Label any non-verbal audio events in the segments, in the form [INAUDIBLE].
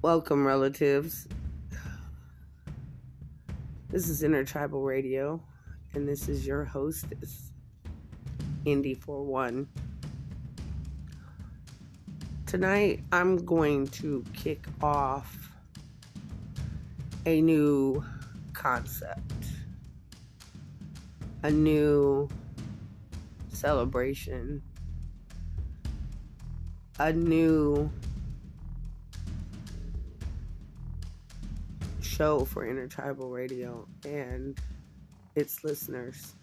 Welcome, relatives. This is Intertribal Radio, and this is your hostess, Indy41. Tonight, I'm going to kick off a new concept, a new celebration, a new show for Intertribal Radio and its listeners.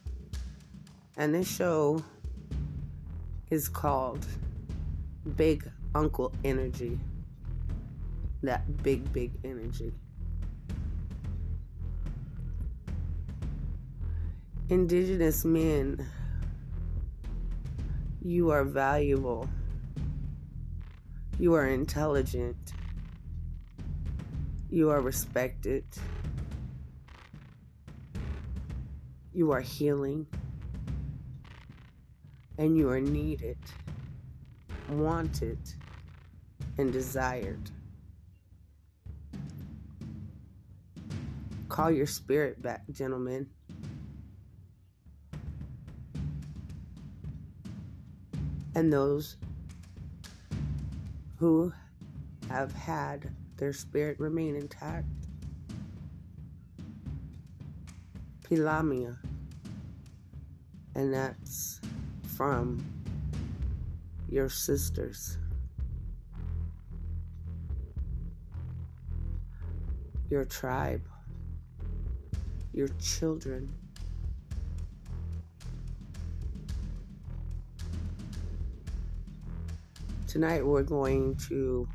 And this show is called Big Uncle Energy. That big, big energy. Indigenous men, you are valuable. You are intelligent. You are respected. You are healing. And you are needed, wanted, and desired. Call your spirit back, gentlemen. And those who have had their spirit remain intact. Pilamia. And that's from your sisters. Your tribe. Your children. Tonight we're going to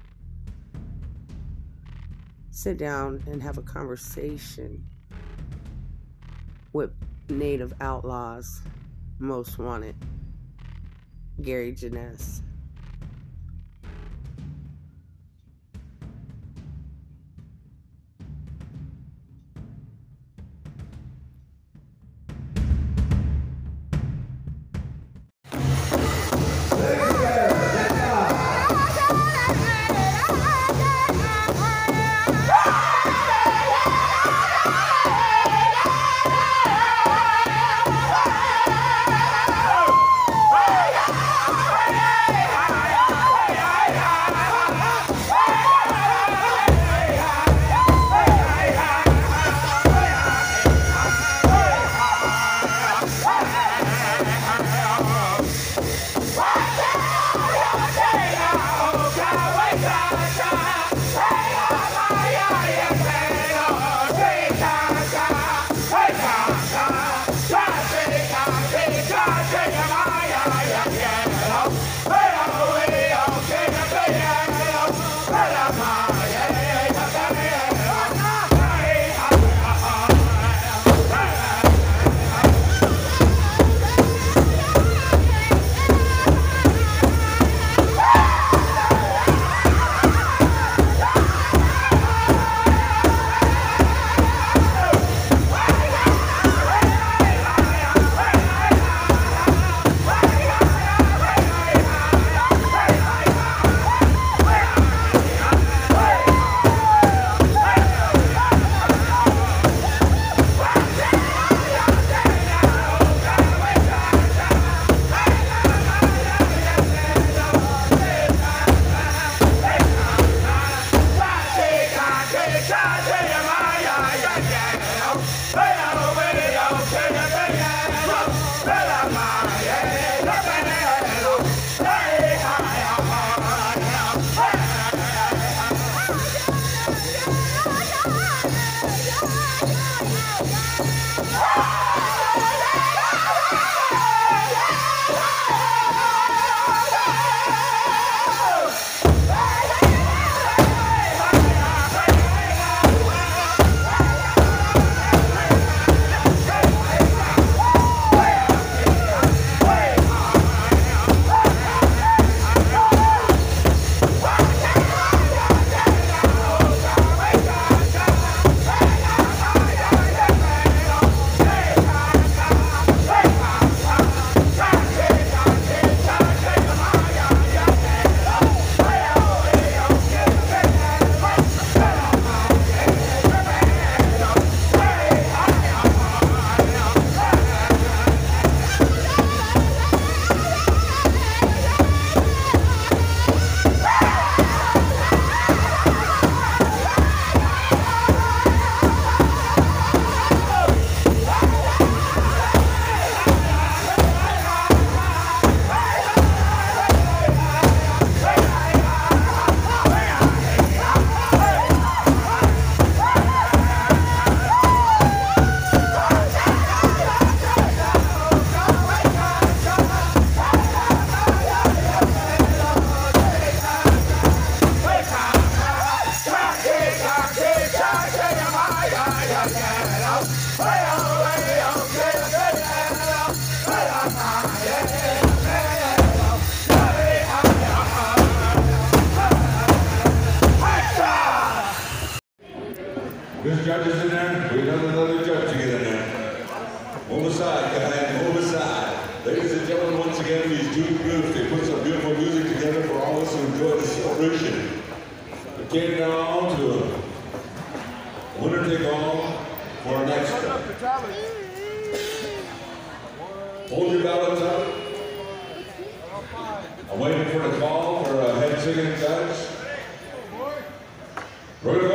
sit down and have a conversation with Native Outlaws Most Wanted, Gary Jenness. I'm waiting for the call for a head singing judge. Brutal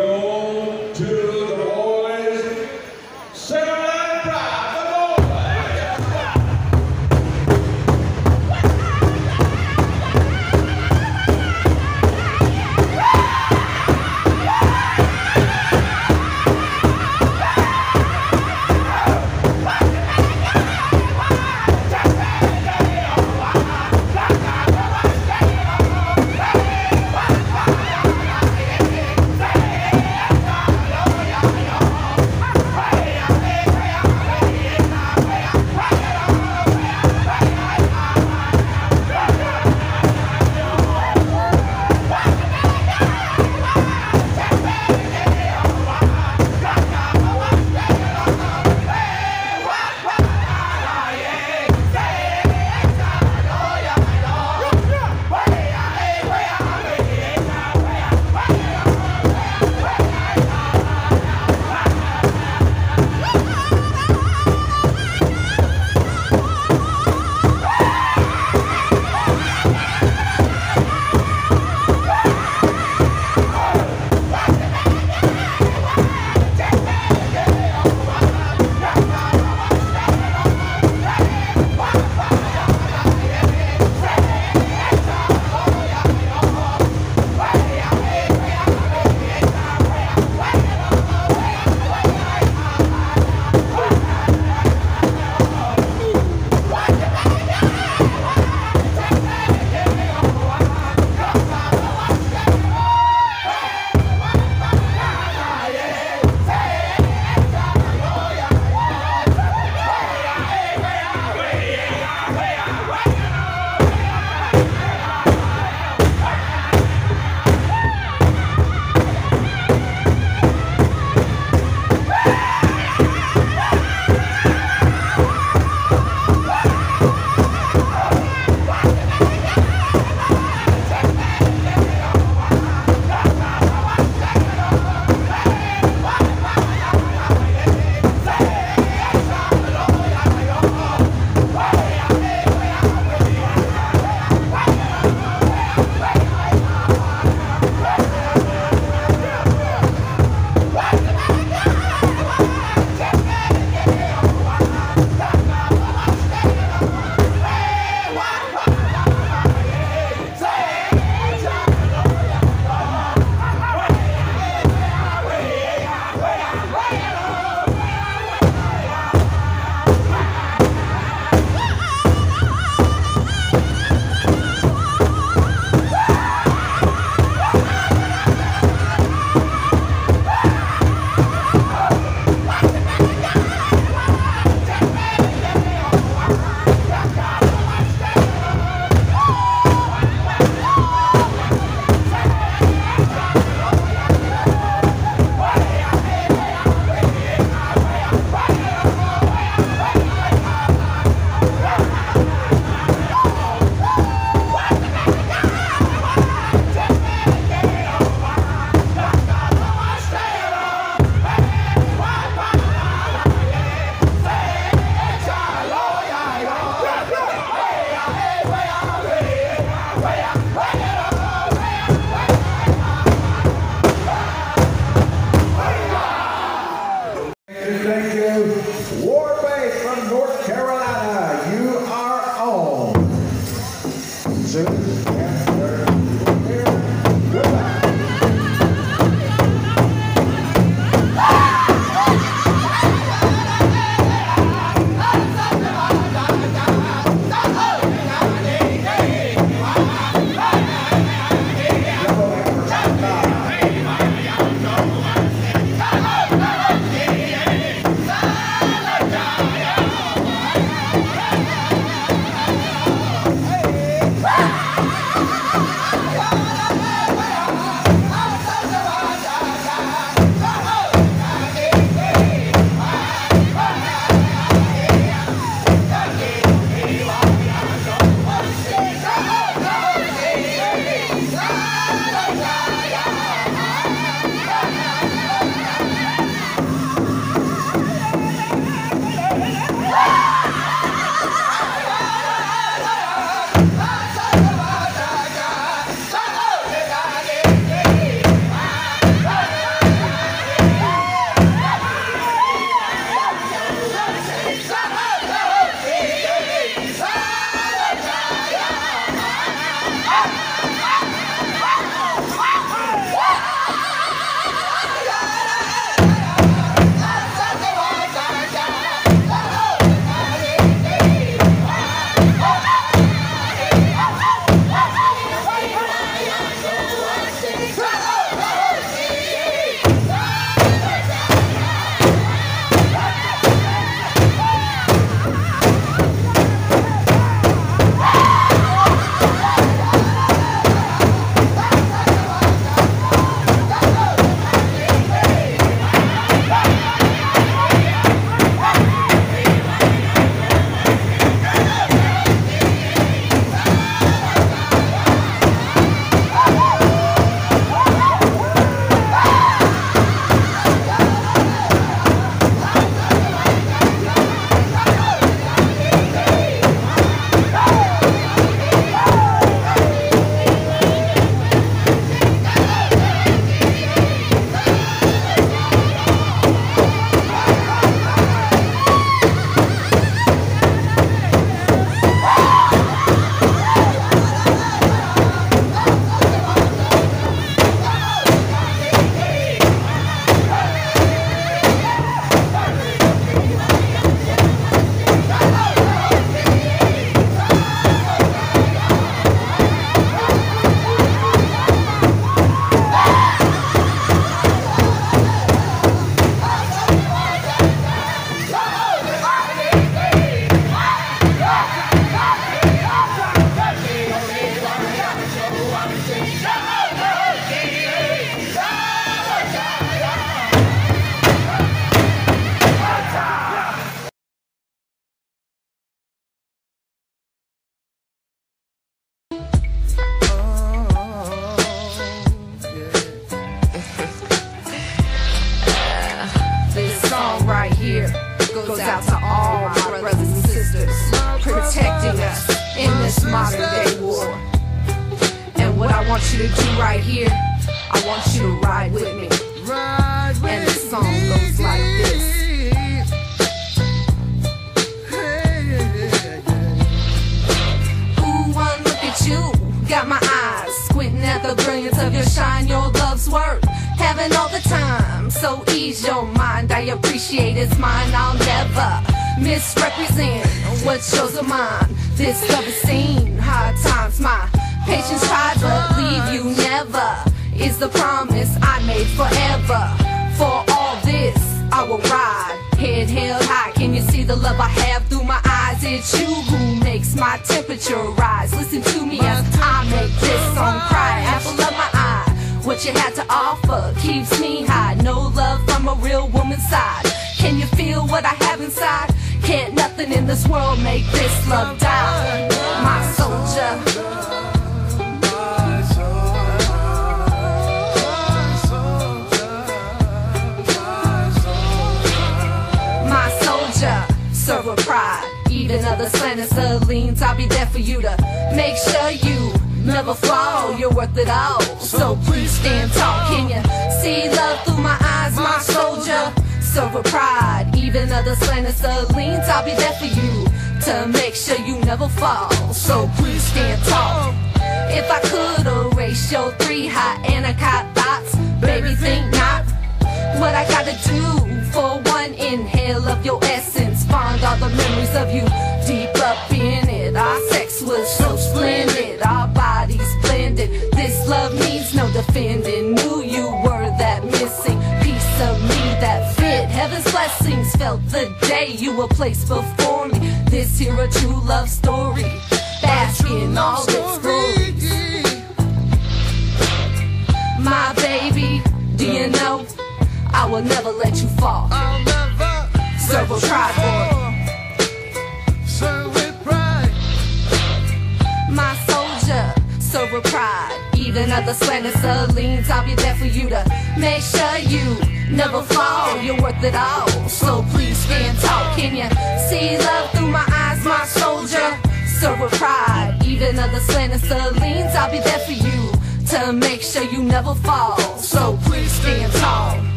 with pride. Even other slanted leans, I'll be there for you to make sure you never fall. You're worth it all. So please stand tall. Can you see love through my eyes, my soldier? Serve with pride. Even other slanted leans, I'll be there for you to make sure you never fall. So please stand tall.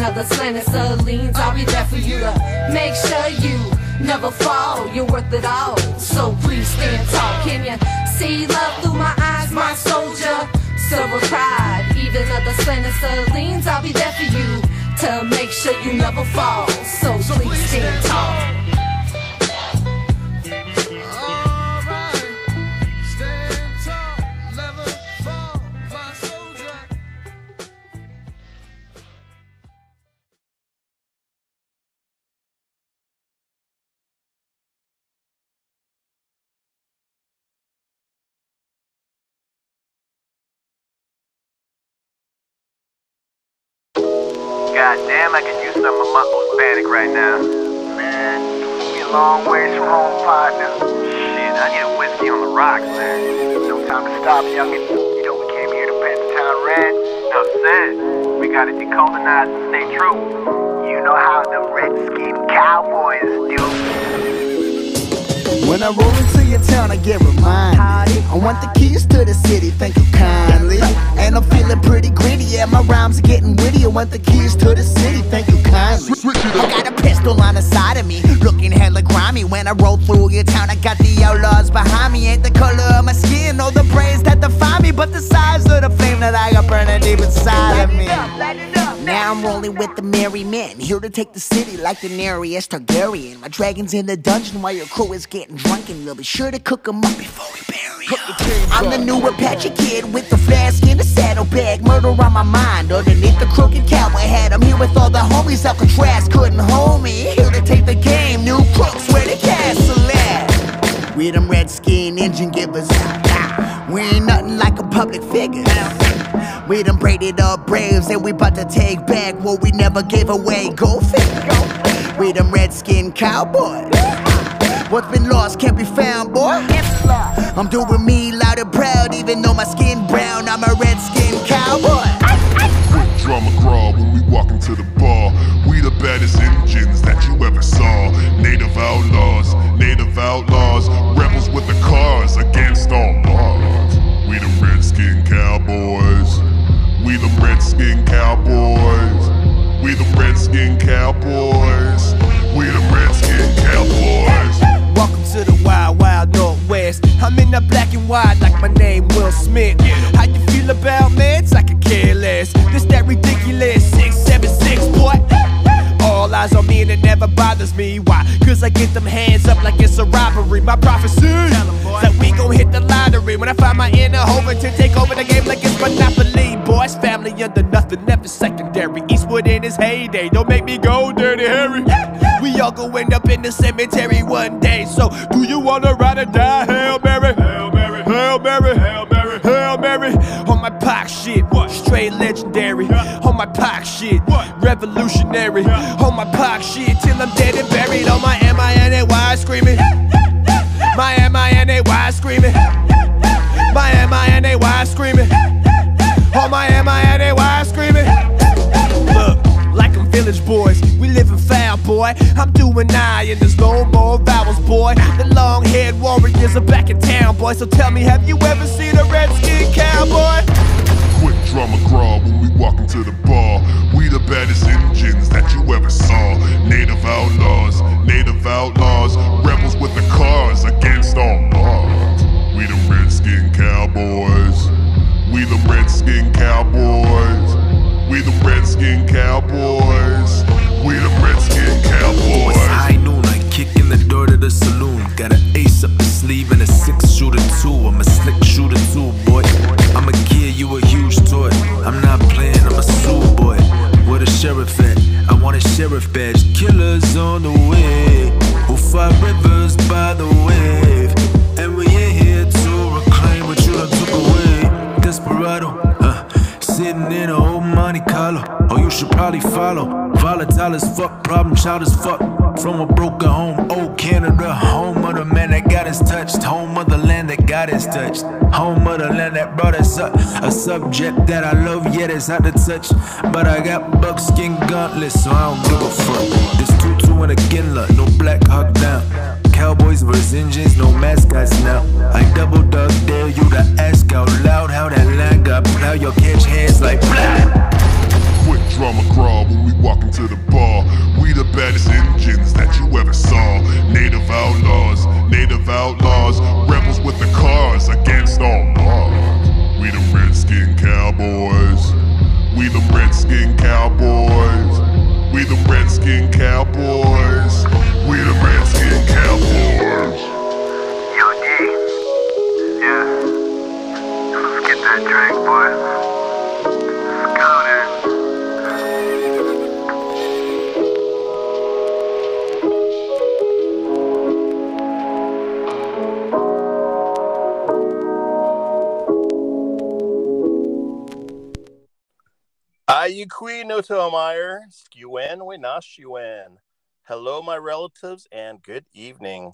Even other slanted leans, I'll be there for you to make sure you never fall. You're worth it all. So please stand tall. Can you see love through my eyes, my soldier? With pride. Even other slanted leans, I'll be there for you to make sure you never fall. So please stand tall. God damn, I could use some of my old Hispanic right now. Man, we a long ways from home, partner. Shit, I need a whiskey on the rocks, man. No time to stop, youngin'. You know we came here to paint the town red. No, said, we gotta decolonize and stay true. You know how the redskin cowboys do. When I roll into your town, I get reminded. I want the keys to the city, thank you kindly. And I'm feeling pretty gritty, yeah, my rhymes are getting witty. I want the keys to the city, thank you kindly. I got a pistol on the side of me, looking hella grimy. When I roll through your town, I got the outlaws behind me. Ain't the color of my skin or the brains that define me, but the size of the flame that I got burning deep inside of me. Now I'm rolling with the merry men, here to take the city like Daenerys Targaryen. My dragon's in the dungeon while your crew is getting drunk, and we'll be sure to cook 'em up before we bury 'em. I'm the new Apache kid with the flask in the saddlebag, murder on my mind underneath the crooked cowboy hat. I'm here with all the homies, Alcatraz couldn't hold me. Here to take the game, new crooks where the castle at. We them red skin engine givers. Ah, ah. We ain't nothing like a public figure. We done braided up braves and we bout to take back what we never gave away. Go figure. We them redskin cowboys. What's been lost can't be found, boy. I'm doing me loud and proud, even though my skin brown. I'm a redskin cowboy. Quick drama crawl when we walk into the bar. We the baddest engines that you ever saw. Native outlaws, native outlaws, rebels with the cars against all the redskin cowboys. We the redskin cowboys. We the redskin cowboys. Welcome to the wild, wild northwest. I'm in the black and white like my name Will Smith. How you feel about meds? I could care less. This that ridiculous 676 boy. All eyes on me and it never bothers me. Why? Cause I get them hands up like it's a robbery. My prophecy that we gon' hit the lottery. When I find my inner hover to take over the game like it's Monopoly. Boys, family under nothing, never secondary. Eastwood in his heyday. Don't make me go dirty, Harry. We all gon' end up in the cemetery one day. So, do you wanna ride or die? Hail Mary. Hail Mary. Hail Mary. Hail Mary. Hail On my pack shit. What? Straight legendary. On my pack shit. What? Revolutionary. On my pack shit till I'm dead and buried. On my M-I-N-A-Y screaming. My M-I-N-A-Y screaming. My M-I-N-A-Y screaming. On my M-I-N-A-Y screaming. Boy. I'm doing I, and there's no more vowels, boy. The long haired warriors are back in town, boy. So tell me, have you ever seen a redskin cowboy? Quick drama crawl when we walk into the bar. We the baddest engines that you ever saw. Native outlaws, native outlaws, rebels with the cars against all odds. We the redskin cowboys. We the redskin cowboys. We the redskin cowboys. We the redskin Cowboys. It's high noon, I kick in the door to the saloon. Got an ace up the sleeve and a six shooter too. I'm a slick shooter too, boy. I'ma give you a huge toy. I'm not playing, I'm a Sue boy. Where the sheriff at? I want a sheriff badge. Killers on the way. Who fight rivers by the wave. And we ain't here to reclaim what you done took away. Desperado, uh, sitting in a Monte Carlo. Oh, you should probably follow. Volatile as fuck, problem child as fuck. From a broken home, old Canada, home of the man that got us touched, home of the land that got us touched, home of the land that brought us up. A subject that I love, yet it's hard to touch. But I got buckskin gauntlets, so I don't give a fuck. This tutu and a ginla, no black hawk down. Cowboys versus engines, no mascots now. I double dog dare you to ask out loud how that line got plowed. Your catch hands like blah. Drama crawl when we walk into the bar. We the baddest engines that you ever saw. Native outlaws, native outlaws, rebels with the cars against all odds. We the redskin cowboys. We the redskin cowboys. We the redskin cowboys. We the redskin cowboys. Yo, D. Yeah. Let's get that drink, boy. Ayukui no Tomayer, Skewen Winashuen. Hello, my relatives, and good evening.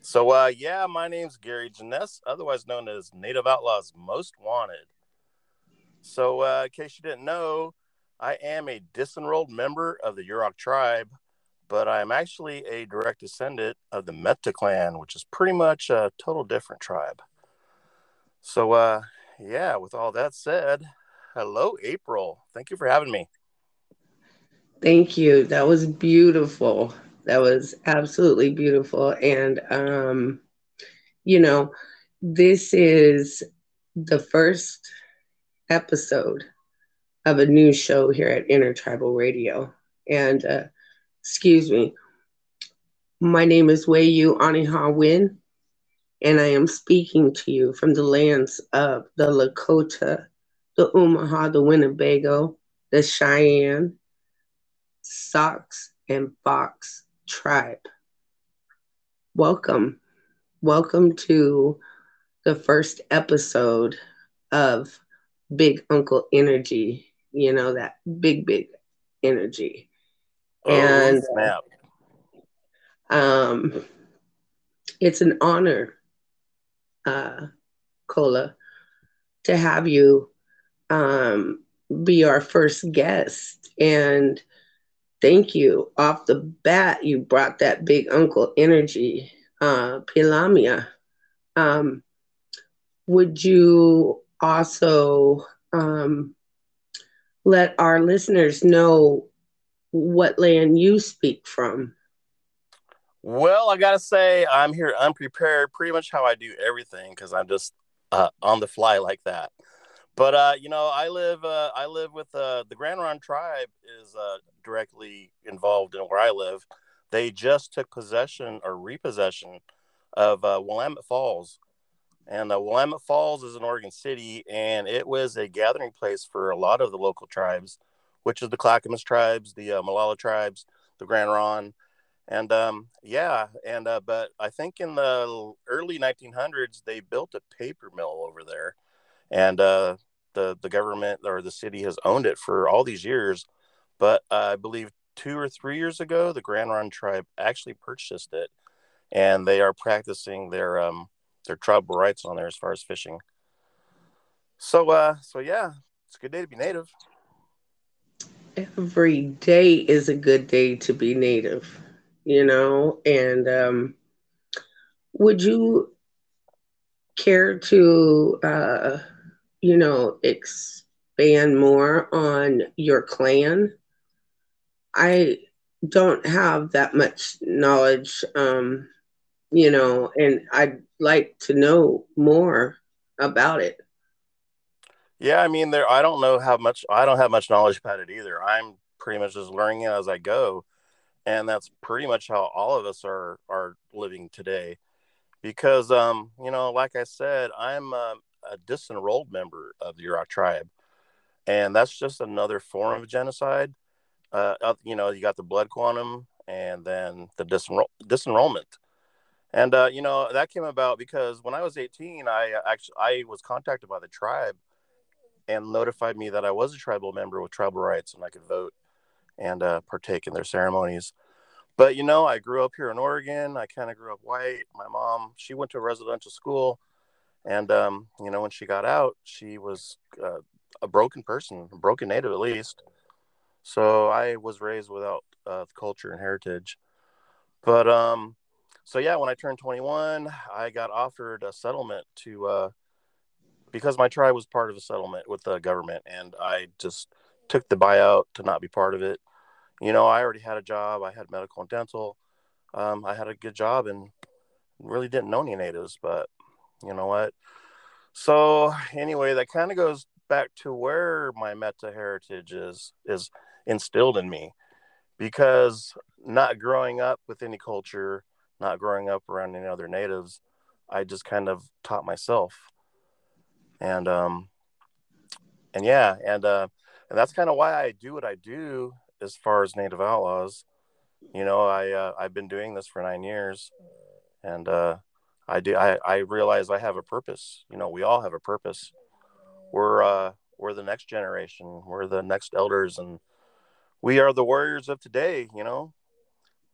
So, uh, yeah, my name's Gary Jenness, otherwise known as Native Outlaws Most Wanted. So, uh, in case you didn't know, I am a disenrolled member of the Yurok tribe, but I'm actually a direct descendant of the Mettah clan, which is pretty much a total different tribe. So, uh, yeah, with all that said, hello, April. Thank you for having me. Thank you. That was beautiful. That was absolutely beautiful. And, um, you know, this is the first episode of a new show here at Intertribal Radio. And, uh, excuse me, my name is Wayu Aniha Win, and I am speaking to you from the lands of the Lakota, the Omaha, the Winnebago, the Cheyenne, Sox, and Fox tribe. Welcome. Welcome to the first episode of big uncle energy, you know, that big, big energy. Oh, and snap. um, it's an honor, uh, Cola, to have you um, be our first guest. And thank you. Off the bat, you brought that big uncle energy, uh, Pilamia. Um, would you also um, let our listeners know what land you speak from? Well, I gotta say, I'm here unprepared, pretty much how I do everything because I'm just uh, on the fly like that. But uh, you know, I live uh, I live with uh, the Grand Ronde tribe is uh, directly involved in where I live. They just took possession or repossession of uh, Willamette Falls, and uh, Willamette Falls is in Oregon City, and it was a gathering place for a lot of the local tribes, which is the Clackamas tribes, the Molalla tribes, the Grand Ronde, and um, yeah, and but I think in the early 1900s they built a paper mill over there, and uh, the the government or the city has owned it for all these years. But uh, I believe two or three years ago, the Grand Ronde tribe actually purchased it, and they are practicing their um, their tribal rights on there as far as fishing. So uh, so yeah, it's a good day to be native. Every day is a good day to be native you know, and um, would you care to, uh, you know, expand more on your clan? I don't have that much knowledge, um, you know, and I'd like to know more about it. Yeah, I mean, there. I don't know how much. I don't have much knowledge about it either. I'm pretty much just learning it as I go and that's pretty much how all of us are are living today because um you know like i said i'm a, a disenrolled member of the Yurok tribe and that's just another form of genocide uh you know you got the blood quantum and then the disenroll- disenrollment and uh, you know that came about because when i was 18 i actually i was contacted by the tribe and notified me that i was a tribal member with tribal rights and i could vote and uh, partake in their ceremonies. But you know, I grew up here in Oregon. I kind of grew up white. My mom, she went to a residential school, and um, you know, when she got out, she was uh, a broken person, a broken native at least. So I was raised without uh, culture and heritage. But um, so yeah, when I turned 21, I got offered a settlement to uh, because my tribe was part of a settlement with the government, and I just took the buyout to not be part of it. You know, I already had a job. I had medical and dental. Um, I had a good job and really didn't know any natives, but you know what? So anyway, that kind of goes back to where my Mettah heritage is is instilled in me, because not growing up with any culture, not growing up around any other natives, I just kind of taught myself, and um, and yeah, and uh, and that's kind of why I do what I do as far as Native Outlaws. You know, I uh, I've been doing this for nine years, and uh, I do I, I realize I have a purpose. You know, we all have a purpose. We're uh, we're the next generation. We're the next elders, and we are the warriors of today. You know,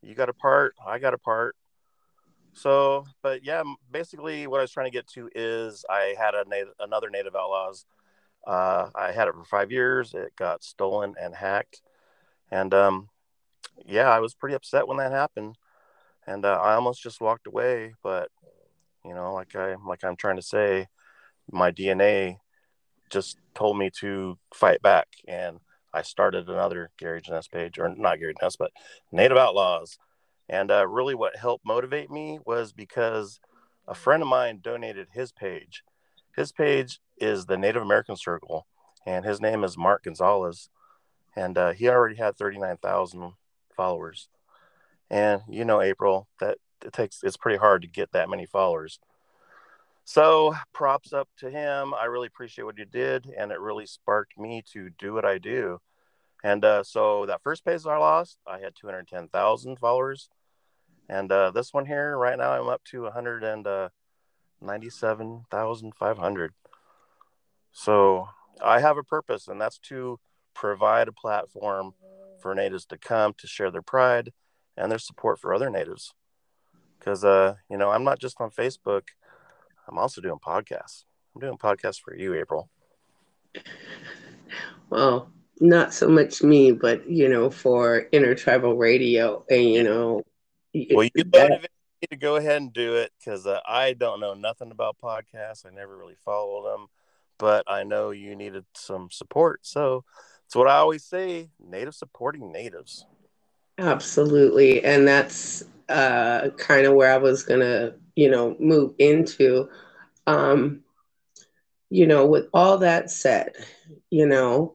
you got a part, I got a part. So, but yeah, basically, what I was trying to get to is I had a another Native Outlaws uh, I had it for five years. It got stolen and hacked, and um, yeah, I was pretty upset when that happened, and uh, I almost just walked away. But you know, like I like I'm trying to say, my DNA just told me to fight back, and I started another Gary Jenness page, or not Gary Jenness, but Native Outlaws. And uh, really, what helped motivate me was because a friend of mine donated his page. His page is the Native American Circle, and his name is Mark Gonzalez, and uh, he already had thirty nine thousand followers. And you know, April, that it takes it's pretty hard to get that many followers. So props up to him. I really appreciate what you did, and it really sparked me to do what I do. And uh, so that first page I lost, I had 210,000 followers. And uh, this one here, right now, I'm up to 197,500. So I have a purpose, and that's to provide a platform for natives to come to share their pride and their support for other natives. Because, uh, you know, I'm not just on Facebook, I'm also doing podcasts. I'm doing podcasts for you, April. Well, not so much me, but you know, for intertribal radio, and you know, well, you to go ahead and do it because uh, I don't know nothing about podcasts. I never really followed them, but I know you needed some support, so it's what I always say: native supporting natives. Absolutely, and that's uh, kind of where I was gonna, you know, move into. Um, you know, with all that said, you know,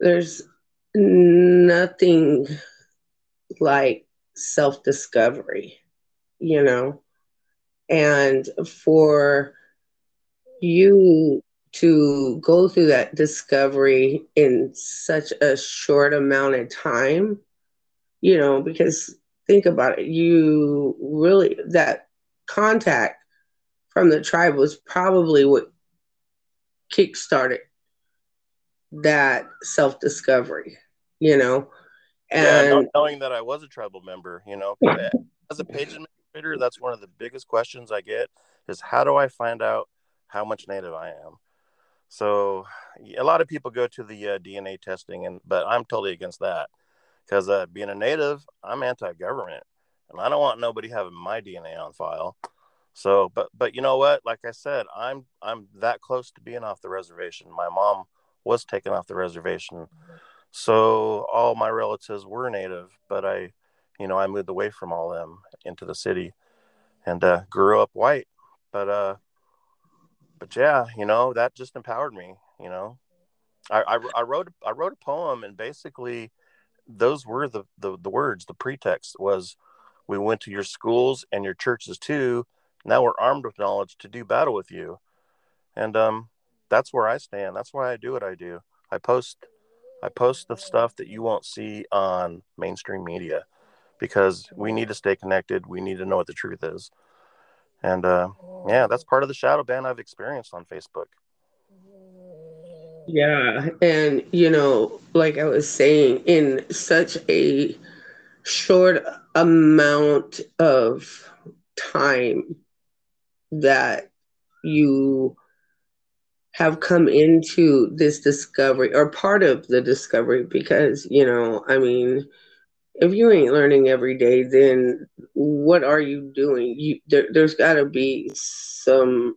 there's nothing like self discovery, you know, and for you to go through that discovery in such a short amount of time, you know, because think about it, you really, that contact from the tribe was probably what kickstarted that self discovery, you know. And yeah, knowing that I was a tribal member, you know, as a page administrator, that's one of the biggest questions I get is how do I find out how much native I am? So a lot of people go to the uh, DNA testing, and but I'm totally against that because uh, being a native, I'm anti-government, and I don't want nobody having my DNA on file. So, but but you know what? Like I said, I'm I'm that close to being off the reservation. My mom was taken off the reservation, so all my relatives were native, but I, you know, I moved away from all them into the city, and uh, grew up white. But uh, but yeah, you know, that just empowered me. You know, I I, I wrote I wrote a poem, and basically, those were the, the the words. The pretext was, we went to your schools and your churches too now we're armed with knowledge to do battle with you. And um, that's where I stand. That's why I do what I do. I post I post the stuff that you won't see on mainstream media because we need to stay connected. We need to know what the truth is. And uh, yeah, that's part of the shadow ban I've experienced on Facebook. Yeah. And, you know, like I was saying, in such a short amount of time, that you have come into this discovery or part of the discovery because you know i mean if you ain't learning every day then what are you doing you there, there's got to be some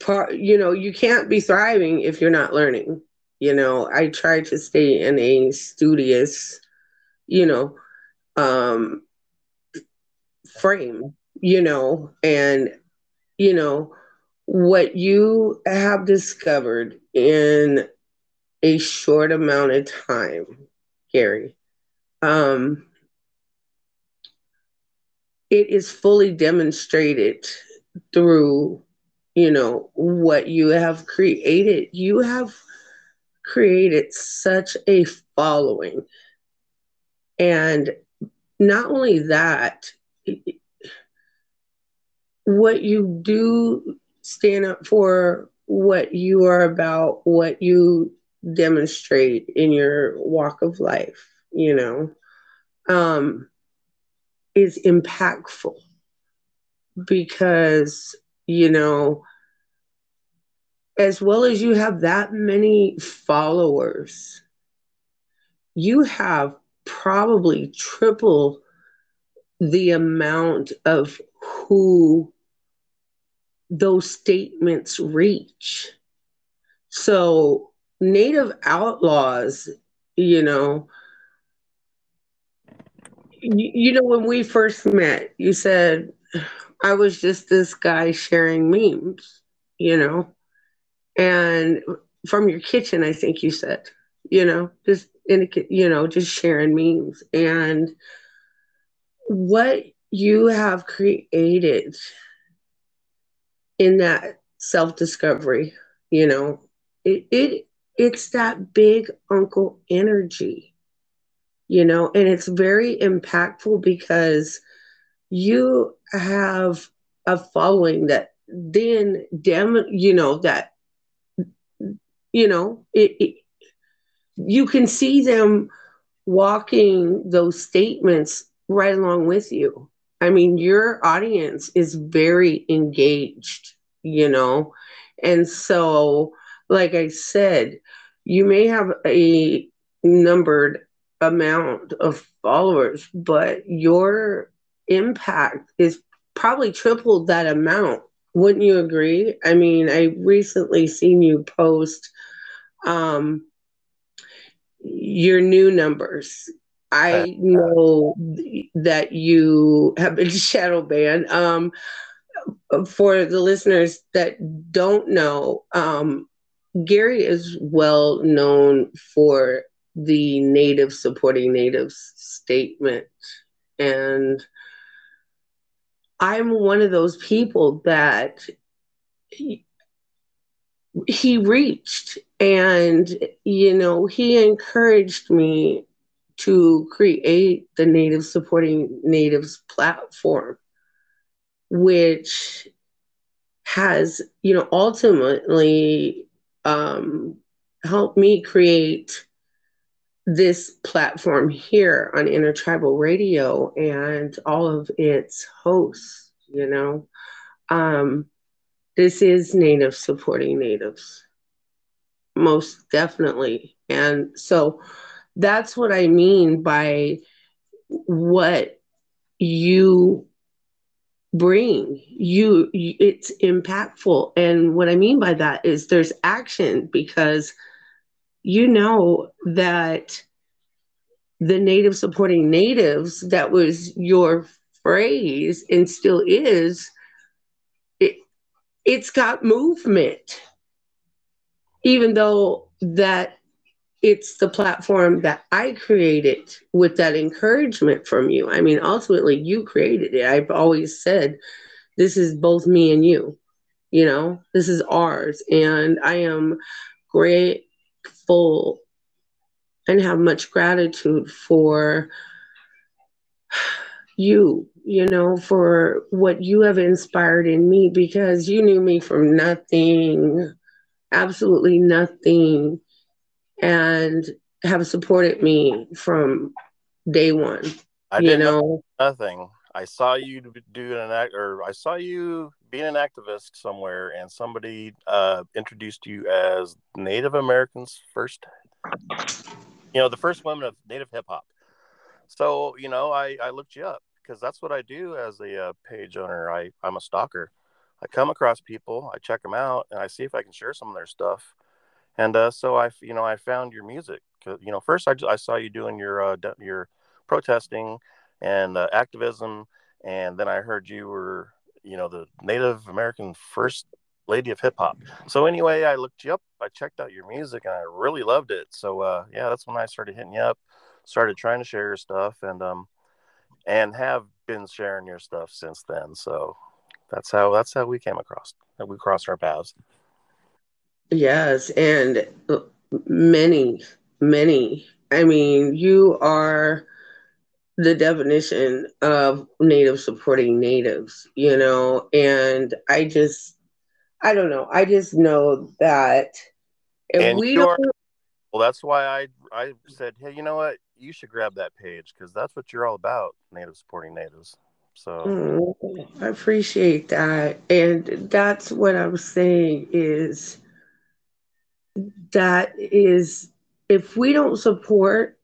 part you know you can't be thriving if you're not learning. You know i try to stay in a studious you know um frame, you know, and, you know, what you have discovered in a short amount of time, Gary, um, it is fully demonstrated through, you know, what you have created. You have created such a following. And not only that, what you do stand up for what you are about, what you demonstrate in your walk of life, you know, um, is impactful because, you know, as well as you have that many followers, you have probably triple the amount of who those statements reach. So, Native outlaws, you know, you, you know, when we first met, you said, I was just this guy sharing memes, you know, and from your kitchen, I think you said, you know, just in a, you know, just sharing memes. And what you have created in that self discovery, you know, it, it it's that big uncle energy, you know, and it's very impactful because you have a following that then dem you know that you know it, it you can see them walking those statements right along with you. I mean your audience is very engaged you know? And so like i said you may have a numbered amount of followers but your impact is probably tripled that amount wouldn't you agree? I mean, I recently seen you post um, your new numbers. I know that you have been [LAUGHS] shadow banned. Um, for the listeners that don't know, um, Gary is well known for the Native supporting Natives statement. And I'm one of those people that he, he reached and you know he encouraged me to create the native supporting natives platform which has you know ultimately um, helped me create this platform here on Intertribal Radio and all of its hosts, you know. Um, this is Native supporting Natives, most definitely. And so that's what I mean by what you bring you it's impactful and what i mean by that is there's action because you know that the native supporting natives, that was your phrase and still is, it, it's got movement. Even though that it's the platform that I created with that encouragement from you. I mean, ultimately, you created it. I've always said, this is both me and you, you know, this is ours. And I am great full and have much gratitude for you, you know, for what you have inspired in me because you knew me from nothing, absolutely nothing, and have supported me from day one. I you know nothing. I saw you do an act, or I saw you being an activist somewhere, and somebody uh, introduced you as Native Americans' first, you know, the first woman of Native hip hop. So you know, I I looked you up because that's what I do as a uh, page owner. I I'm a stalker. I come across people, I check them out, and I see if I can share some of their stuff. And uh, so I, you know, I found your music. You know, first I, I saw you doing your uh, your protesting and uh, activism. And then I heard you were, you know, the Native American first lady of hip hop. So anyway, I looked you up. I checked out your music, and I really loved it. So uh, yeah, that's when I started hitting you up, started trying to share your stuff, and um, and have been sharing your stuff since then. So that's how that's how we came across that we crossed our paths. Yes, and many, many. I mean, you are the definition of native supporting natives, you know, and I just, I don't know. I just know that if And we don't, Well, that's why I I said, hey, you know what? You should grab that page because that's what you're all about, native supporting natives. So Mm, I appreciate that. And that's what I'm saying is that is if we don't support,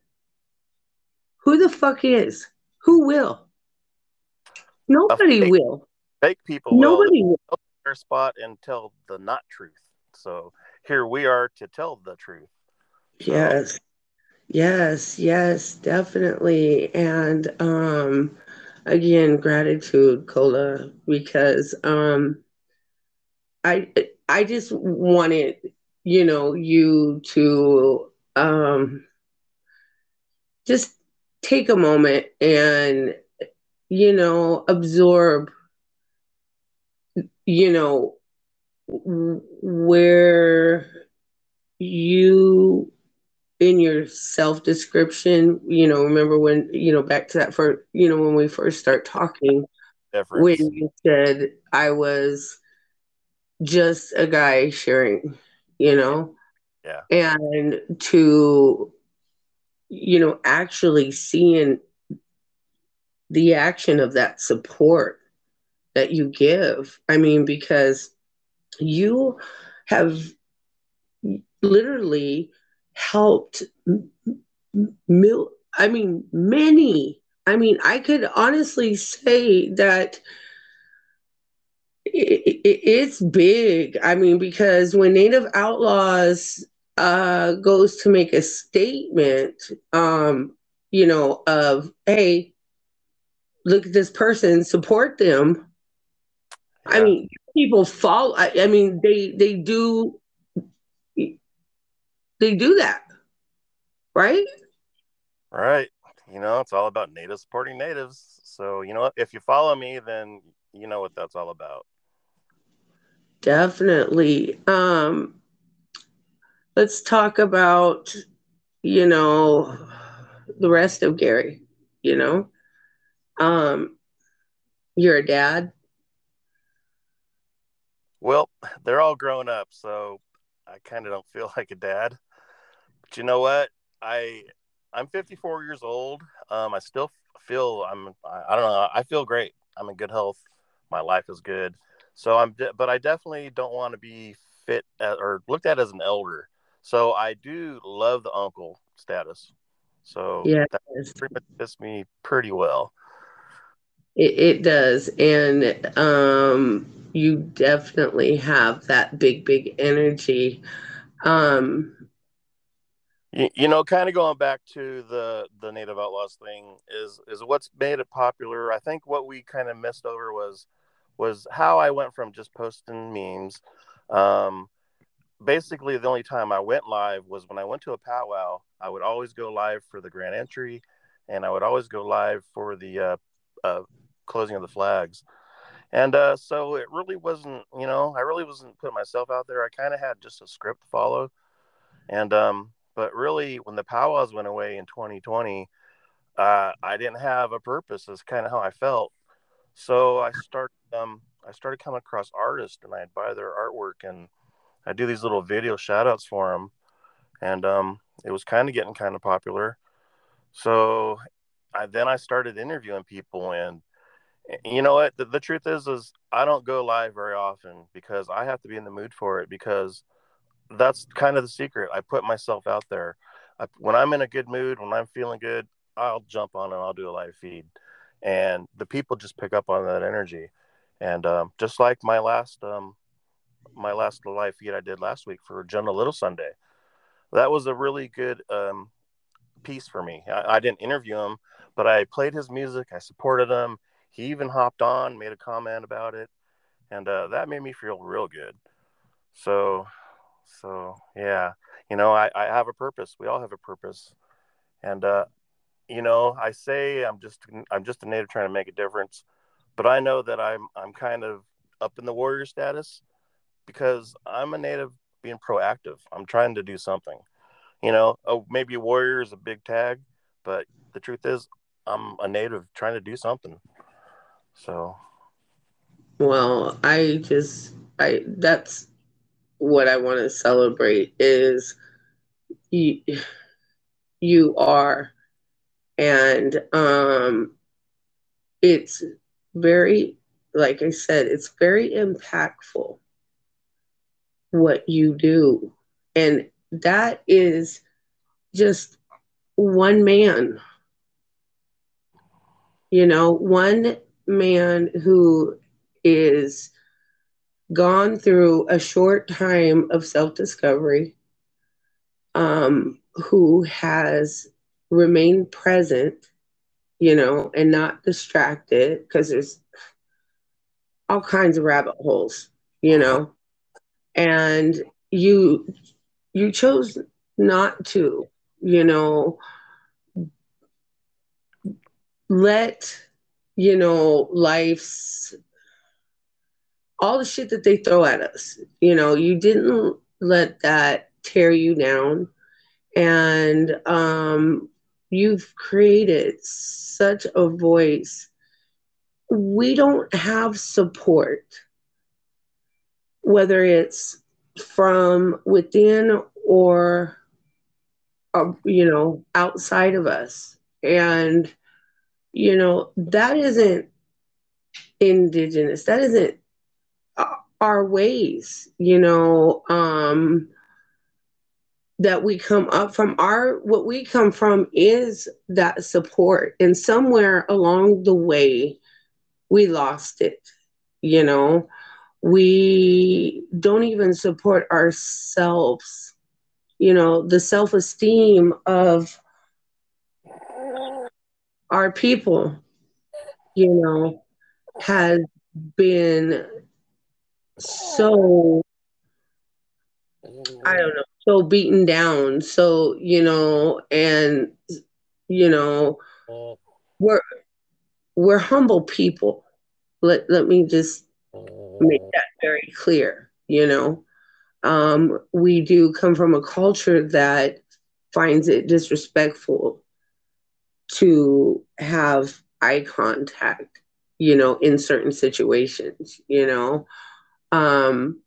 who the fuck is? Who will? Nobody fake- will. fake people Nobody will. take their spot and tell the not truth. So here we are to tell the truth. Yes. Yes, yes, definitely. And um again, gratitude, Cola, because um I I just wanted, you know, you to um just take a moment and you know, absorb you know where you in your self description, you know, remember when, you know, back to that for, you know, when we first start talking, Difference. when you said I was just a guy sharing, you know? Yeah. And to, you know, actually seeing the action of that support that you give. I mean, because you have literally helped mil- I mean, many. I mean, I could honestly say that it, it, it's big. I mean, because when Native Outlaws uh, goes to make a statement, um, you know, of, hey, look at this person, support them. Yeah. I mean, people follow. I, I mean, they they do they do that, right? Right. You know, it's all about natives supporting natives. So, you know? If you follow me, then you know what that's all about. Definitely. Um, let's talk about, you know, the rest of Gary, you know. Um, you're a dad. Well, they're all grown up, so I kind of don't feel [LAUGHS] like a dad. But you know what? I I'm 54 years old. Um, I still feel I'm I, don't know. I feel great. I'm in good health. My life is good. So I'm, de- but I definitely don't want to be fit at, or looked at as an elder. So I do love the uncle status. So yeah, that pretty much fits me pretty well. It, it does, and um, you definitely have that big, big energy. Um, you, you know, kind of going back to the the Native Outlaws thing is is what's made it popular. I think what we kind of missed over was was how I went from just posting memes. Um, basically, the only time I went live was when I went to a powwow. I would always go live for the grand entry, and I would always go live for the uh, uh, closing of the flags. And uh, so it really wasn't, you know, I really wasn't putting myself out there. I kind of had just a script to follow. And, um, but really, when the powwows went away in 2020, uh, I didn't have a purpose. Is kind of how I felt. So I started um, I started coming across artists and I'd buy their artwork and I do these little video shout outs for them. And um, it was kind of getting kind of popular. So I, then I started interviewing people and you know what the, the truth is is I don't go live very often because I have to be in the mood for it because that's kind of the secret. I put myself out there. I, when I'm in a good mood, when I'm feeling good, I'll jump on and I'll do a live feed and the people just pick up on that energy and um, just like my last um, my last live feed i did last week for Jonah Little Sunday. That was a really good um, piece for me. I, I, didn't interview him but i played his music i supported him. He even hopped on made a comment about it and uh, that made me feel real good. So so yeah you know I, I have a purpose. We all have a purpose. And uh, you know, I say I'm just I'm just a native trying to make a difference, but I know that I'm I'm kind of up in the warrior status because I'm a native being proactive. I'm trying to do something. You know, oh, maybe warrior is a big tag, but the truth is I'm a native trying to do something. So well, I just I that's what I want to celebrate is you you are and um, it's very like i said it's very impactful what you do and that is just one man you know one man who is gone through a short time of self-discovery um, who has remain present, you know, and not distracted because there's all kinds of rabbit holes, you know. And you you chose not to, you know, let you know life's all the shit that they throw at us. You know, you didn't let that tear you down. And um, You've created such a voice. We don't have support. Whether it's from within or uh, you know outside of us. And you know that isn't indigenous. That isn't uh, our ways you know um that we come up from. Our what we come from is that support. And somewhere along the way we lost it you know we don't even support ourselves you know the self-esteem of our people you know has been so i don't know so beaten down so you know and you know we're we're humble people. Let let me just make that very clear you know? Um, we do come from a culture that finds it disrespectful to have eye contact you know in certain situations you know? Um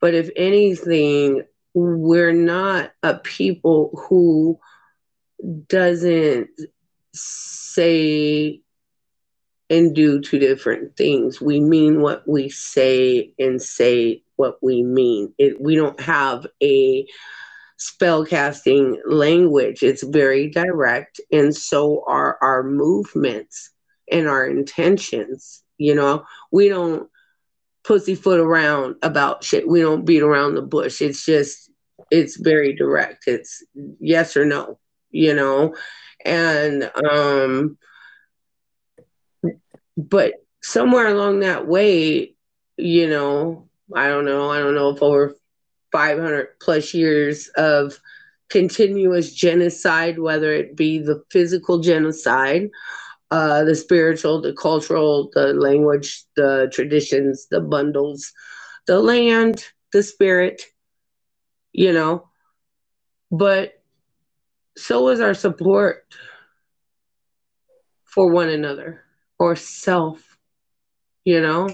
but if anything we're not a people who doesn't say and do two different things. We mean what we say and say what we mean. It, we don't have a spell casting language. It's very direct, and so are our movements and our intentions. You know, we don't pussyfoot around about shit. We don't beat around the bush. It's just, it's very direct. It's yes or no, you know, and um, but somewhere along that way, you know, I don't know, I don't know if over 500 plus years of continuous genocide, whether it be the physical genocide, uh, the spiritual, the cultural, the language, the traditions, the bundles, the land, the spirit, you know. But so is our support for one another or self, you know?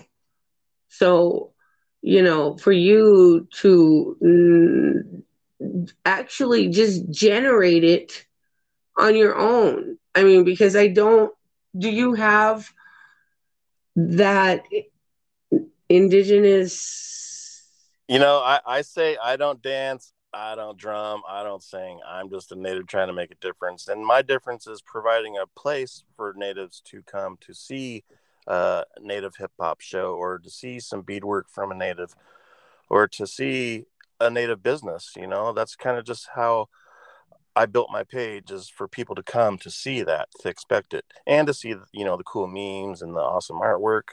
So, you know, for you to mm, actually just generate it on your own. I mean, because I don't, do you have that indigenous? You know, I, I say I don't dance, I don't drum, I don't sing. I'm just a native trying to make a difference. And my difference is providing a place for natives to come to see a native hip hop show or to see some beadwork from a native or to see a native business. You know, that's kind of just how I built my page is for people to come to see that, to expect it, and to see, you know, the cool memes and the awesome artwork.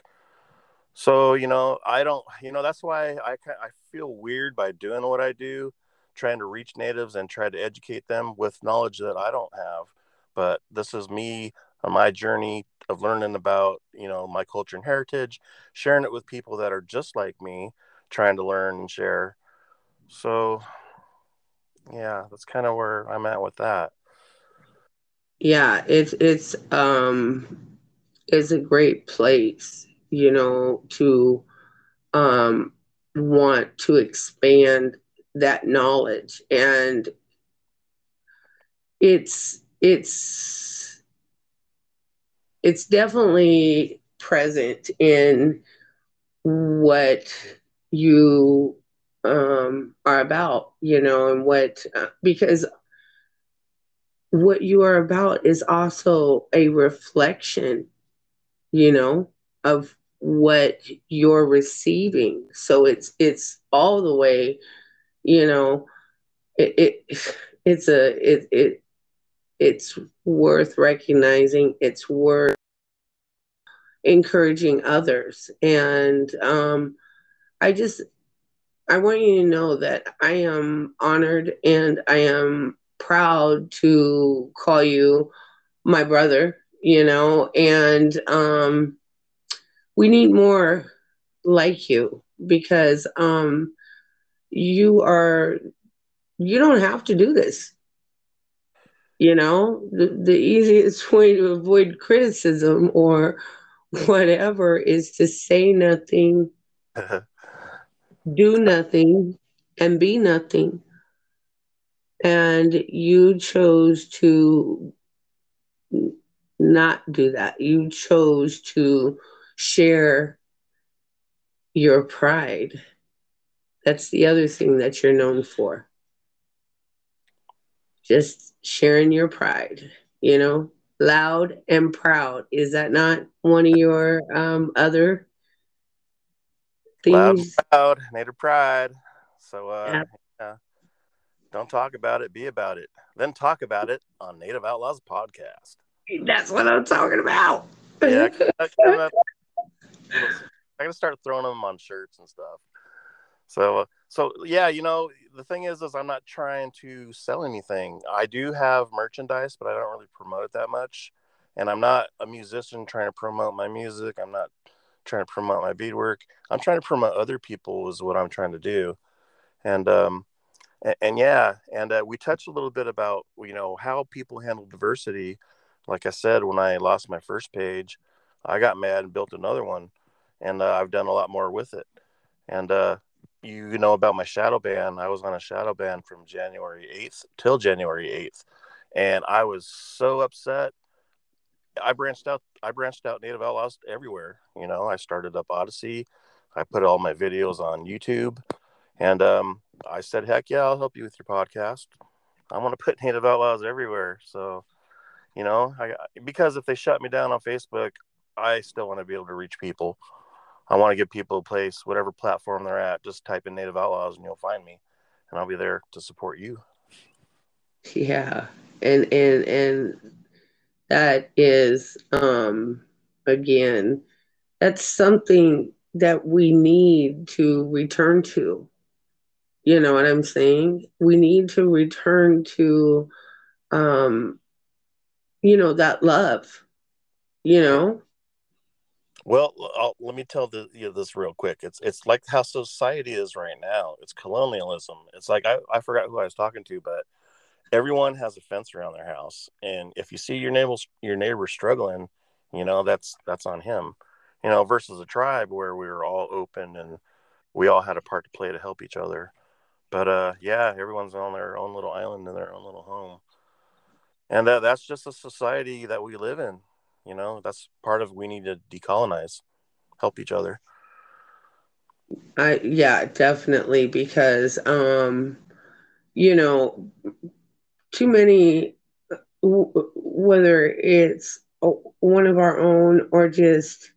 So, you know, I don't, you know, that's why I, I feel weird by doing what I do trying to reach natives and try to educate them with knowledge that I don't have. But this is me on my journey of learning about, you know, my culture and heritage, sharing it with people that are just like me, trying to learn and share. So, yeah, that's kind of where I'm at with that. Yeah, it's it's um it's a great place, you know, to um want to expand that knowledge. And it's it's it's definitely present in what you um, are about you know and what uh, because what you are about is also a reflection you know of what you're receiving. So it's it's all the way you know, it, it it's a it it it's worth recognizing. It's worth encouraging others, and um, I just I want you to know that I am honored and I am proud to call you my brother. You know, and um, we need more like you because um, you are you don't have to do this you know the, the easiest [LAUGHS] way to avoid criticism or whatever is to say nothing do nothing and be nothing. And you chose to not do that. You chose to share your pride. That's the other thing that you're known for. Just sharing your pride, you know, loud and proud. Is that not one of your um, other Loud, things? proud, native pride. So, uh, Yeah. don't talk about it, be about it. Then talk about it on Native Outlaws podcast. That's what I'm talking about. Yeah, [LAUGHS] I, I, I gotta start throwing them on shirts and stuff. So, so yeah, you know, the thing is, is I'm not trying to sell anything. I do have merchandise, but I don't really promote it that much. And I'm not a musician trying to promote my music. I'm not trying to promote my beadwork. I'm trying to promote other people is what I'm trying to do. And um, and, and yeah, and uh, we touched a little bit about you know how people handle diversity. Like I said, when I lost my first page, I got mad and built another one, and uh, I've done a lot more with it. And uh, you know about my shadow ban. I was on a shadow ban from January 8th till January 8th, and I was so upset. I branched out. I branched out Native Outlaws everywhere. You know, I started up Odysee. I put all my videos on YouTube, and um, I said, "Heck yeah, I'll help you with your podcast." I want to put Native Outlaws everywhere. So, you know, I, because if they shut me down on Facebook, I still want to be able to reach people. I want to give people a place, whatever platform they're at. Just type in Native Outlaws and you'll find me, and I'll be there to support you. Yeah. And and and that is um again that's something that we need to return to. You know what I'm saying? We need to return to um you know that love. You know? Well, I'll, let me tell the, you this real quick. It's it's like how society is right now. It's colonialism. It's like I, I forgot who I was talking to, but everyone has a fence around their house, and if you see your neighbor your neighbor struggling, you know that's that's on him. You know, versus a tribe where we were all open and we all had a part to play to help each other. But uh, yeah, everyone's on their own little island in their own little home, and that that's just a society that we live in. You know, that's part of we need to decolonize, help each other. I yeah, definitely because um you know too many w- whether it's one of our own or just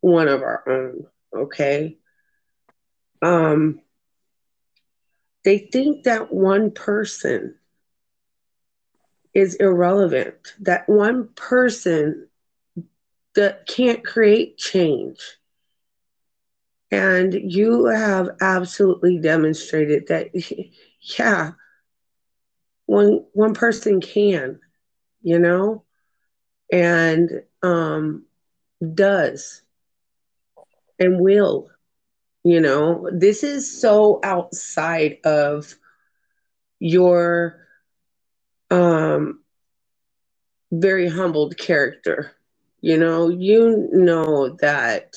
one of our own, okay? Um they think that one person is irrelevant. That one person that can't create change. And you have absolutely demonstrated that, [LAUGHS] yeah, one one person can, you know, and um, does and will. You know, this is so outside of your um, very humbled character. You know, you know that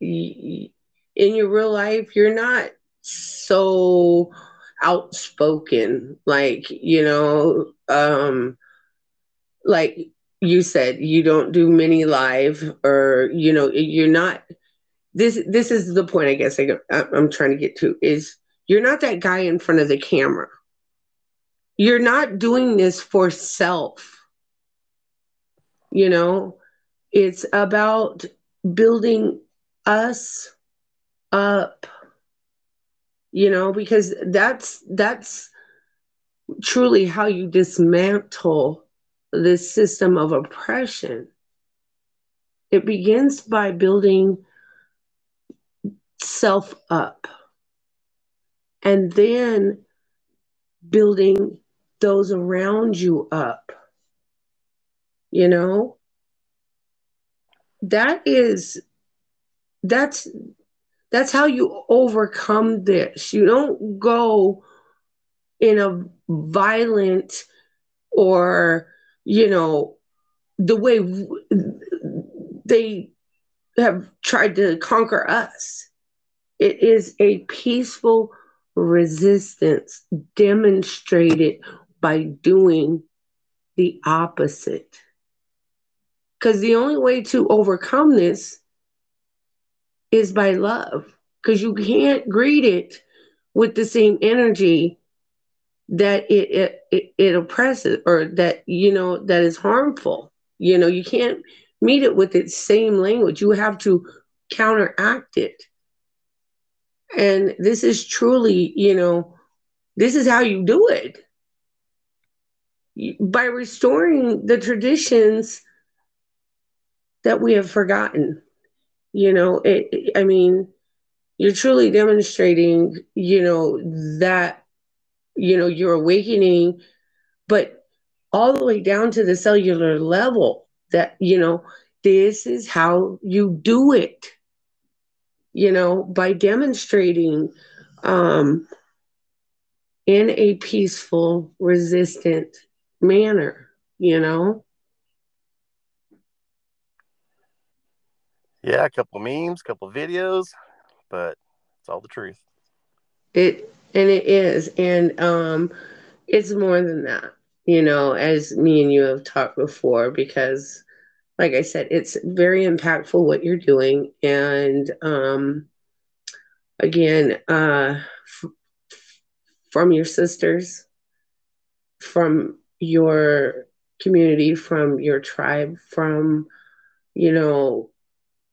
in your real life, you're not so outspoken. Like, you know, um, like you said, you don't do many live, or you know, you're not. This this is the point I guess I, I'm trying to get to is you're not that guy in front of the camera. You're not doing this for self. You know, it's about building us up you know because that's that's truly how you dismantle this system of oppression. It begins by building self up and then building those around you up you know? That is that's that's how you overcome this. You don't go in a violent or you know the way they have tried to conquer us. It is a peaceful resistance demonstrated by doing the opposite. Because the only way to overcome this is by love. Because you can't greet it with the same energy that it, it it it oppresses or that you know that is harmful. You know, you can't meet it with its same language. You have to counteract it. And this is truly, you know, this is how you do it by restoring the traditions that we have forgotten. You know, it, I mean, you're truly demonstrating, you know, that, you know, you're awakening, but all the way down to the cellular level that, you know, this is how you do it, you know, by demonstrating um, in a peaceful, resistant manner, you know? Yeah, a couple memes, a couple videos, but it's all the truth. It and it is. And um it's more than that, you know, as me and you have talked before, because like I said, it's very impactful what you're doing. And um again, uh f- from your sisters, from your community, from your tribe, from, you know,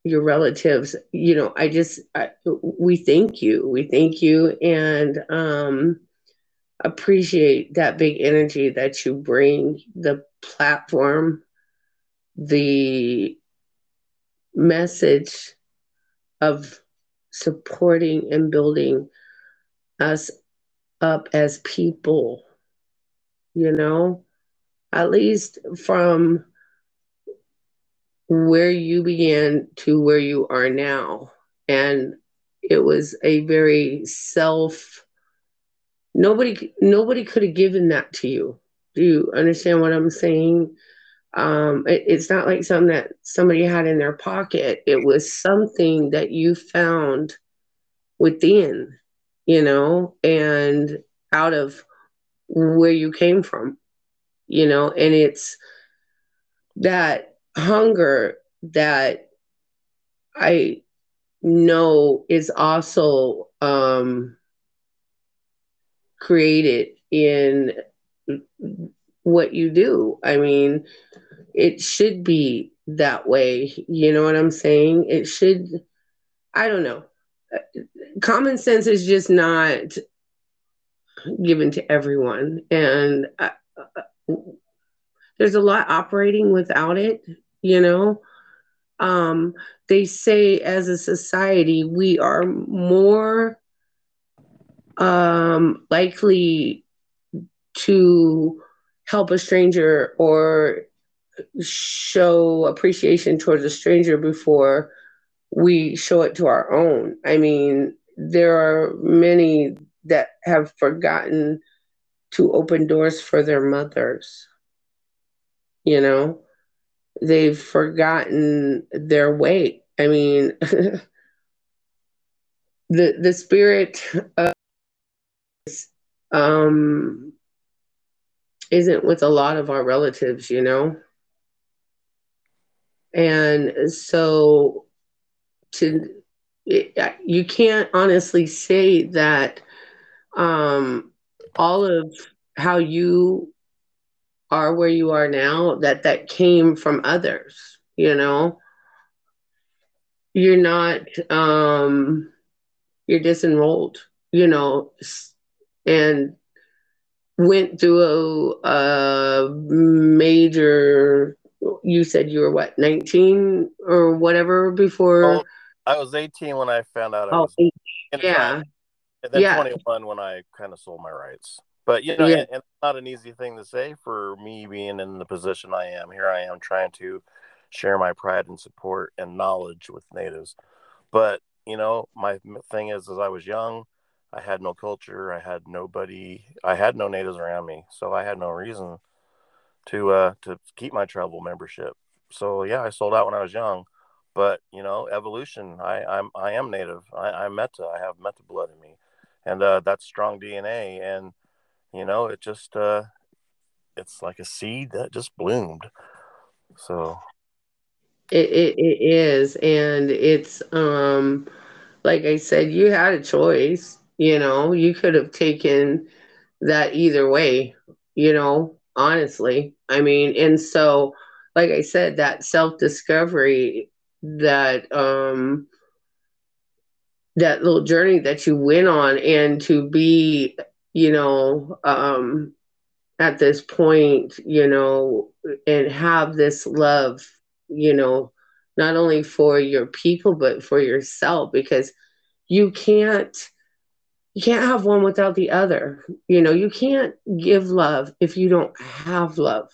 your relatives you know i just I, we thank you we thank you and um appreciate that big energy that you bring the platform the message of supporting and building us up as people you know at least from where you began to where you are now. And it was a very self nobody nobody could have given that to you. Do you understand what I'm saying? Um, it, it's not like something that somebody had in their pocket. It was something that you found within, you know, and out of where you came from, you know, and it's that hunger that I know is also um, created in what you do. I mean, it should be that way. You know what I'm saying? It should, I don't know. Common sense is just not given to everyone. And uh, uh there's a lot operating without it you know um, they say as a society we are more um, likely to help a stranger or show appreciation towards a stranger before we show it to our own. I mean, there are many that have forgotten to open doors for their mothers. You know, they've forgotten their weight. I mean, [LAUGHS] the the spirit of, um isn't with a lot of our relatives, you know. And so to it, you can't honestly say that um all of how you are where you are now that that came from others you know? You're not um you're disenrolled you know and went through a, a major you said you were what 19 or whatever before? Well, i was 18 when i found out I oh, yeah. and then yeah. 21 when i kind of sold my rights but you know, yeah. and, and, it's not an easy thing to say for me being in the position I am. Here I am trying to share my pride and support and knowledge with natives. But you know, my thing is, as I was young, I had no culture. I had nobody. I had no natives around me, so I had no reason to uh to keep my tribal membership. So yeah, I sold out when I was young, but you know, evolution. I I'm I am native. I, I'm Mettah. I have Mettah blood in me, and uh, that's strong DNA. And you know, it just uh, it's like a seed that just bloomed. So it, it, it is, and it's um, like I said, you had a choice. You know, you could have taken that either way. You know, honestly, I mean, and so, like I said, that self discovery, that um, that little journey that you went on, and to be, you know, um, at this point, you know, and have this love, you know, not only for your people but for yourself because you can't you can't have one without the other. You know, you can't give love if you don't have love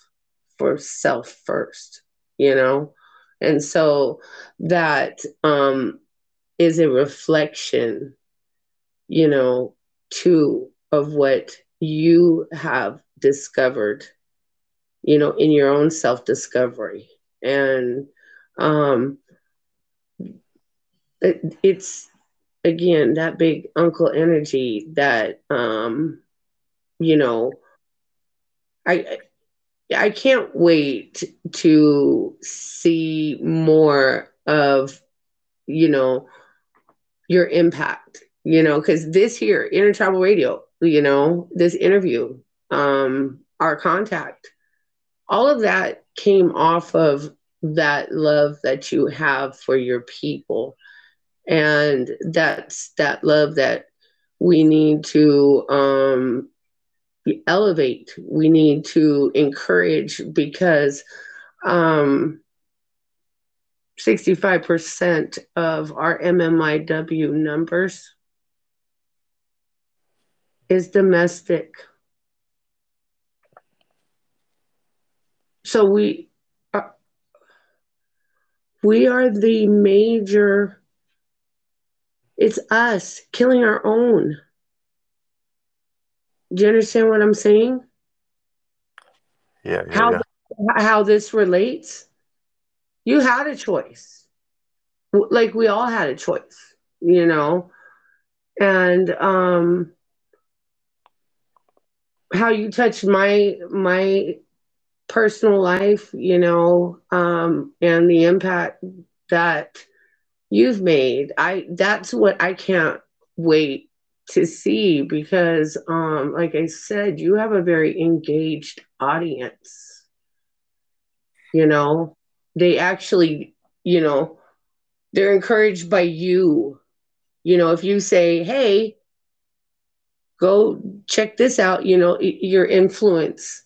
for self first, you know? And so that um is a reflection, you know, too of what you have discovered, you know, in your own self discovery. And um, it, it's again that big uncle energy that um, you know, I I can't wait to see more of you know your impact you know because this here Intertribal Radio you know this interview um, our contact. All of that came off of that love that you have for your people. And that's that love that we need to um, elevate, we need to encourage because um, 65% of our MMIW numbers is domestic. So we are, uh, we are the major. It's us killing our own. Do you understand what I'm saying? Yeah. yeah how yeah. how this relates? You had a choice, like we all had a choice, you know, and um, how you touched my my personal life, you know, um, and the impact that you've made. I that's what I can't wait to see because um like I said, you have a very engaged audience. You know, they actually, you know, they're encouraged by you. You know, if you say, "Hey, go check this out," you know, your influence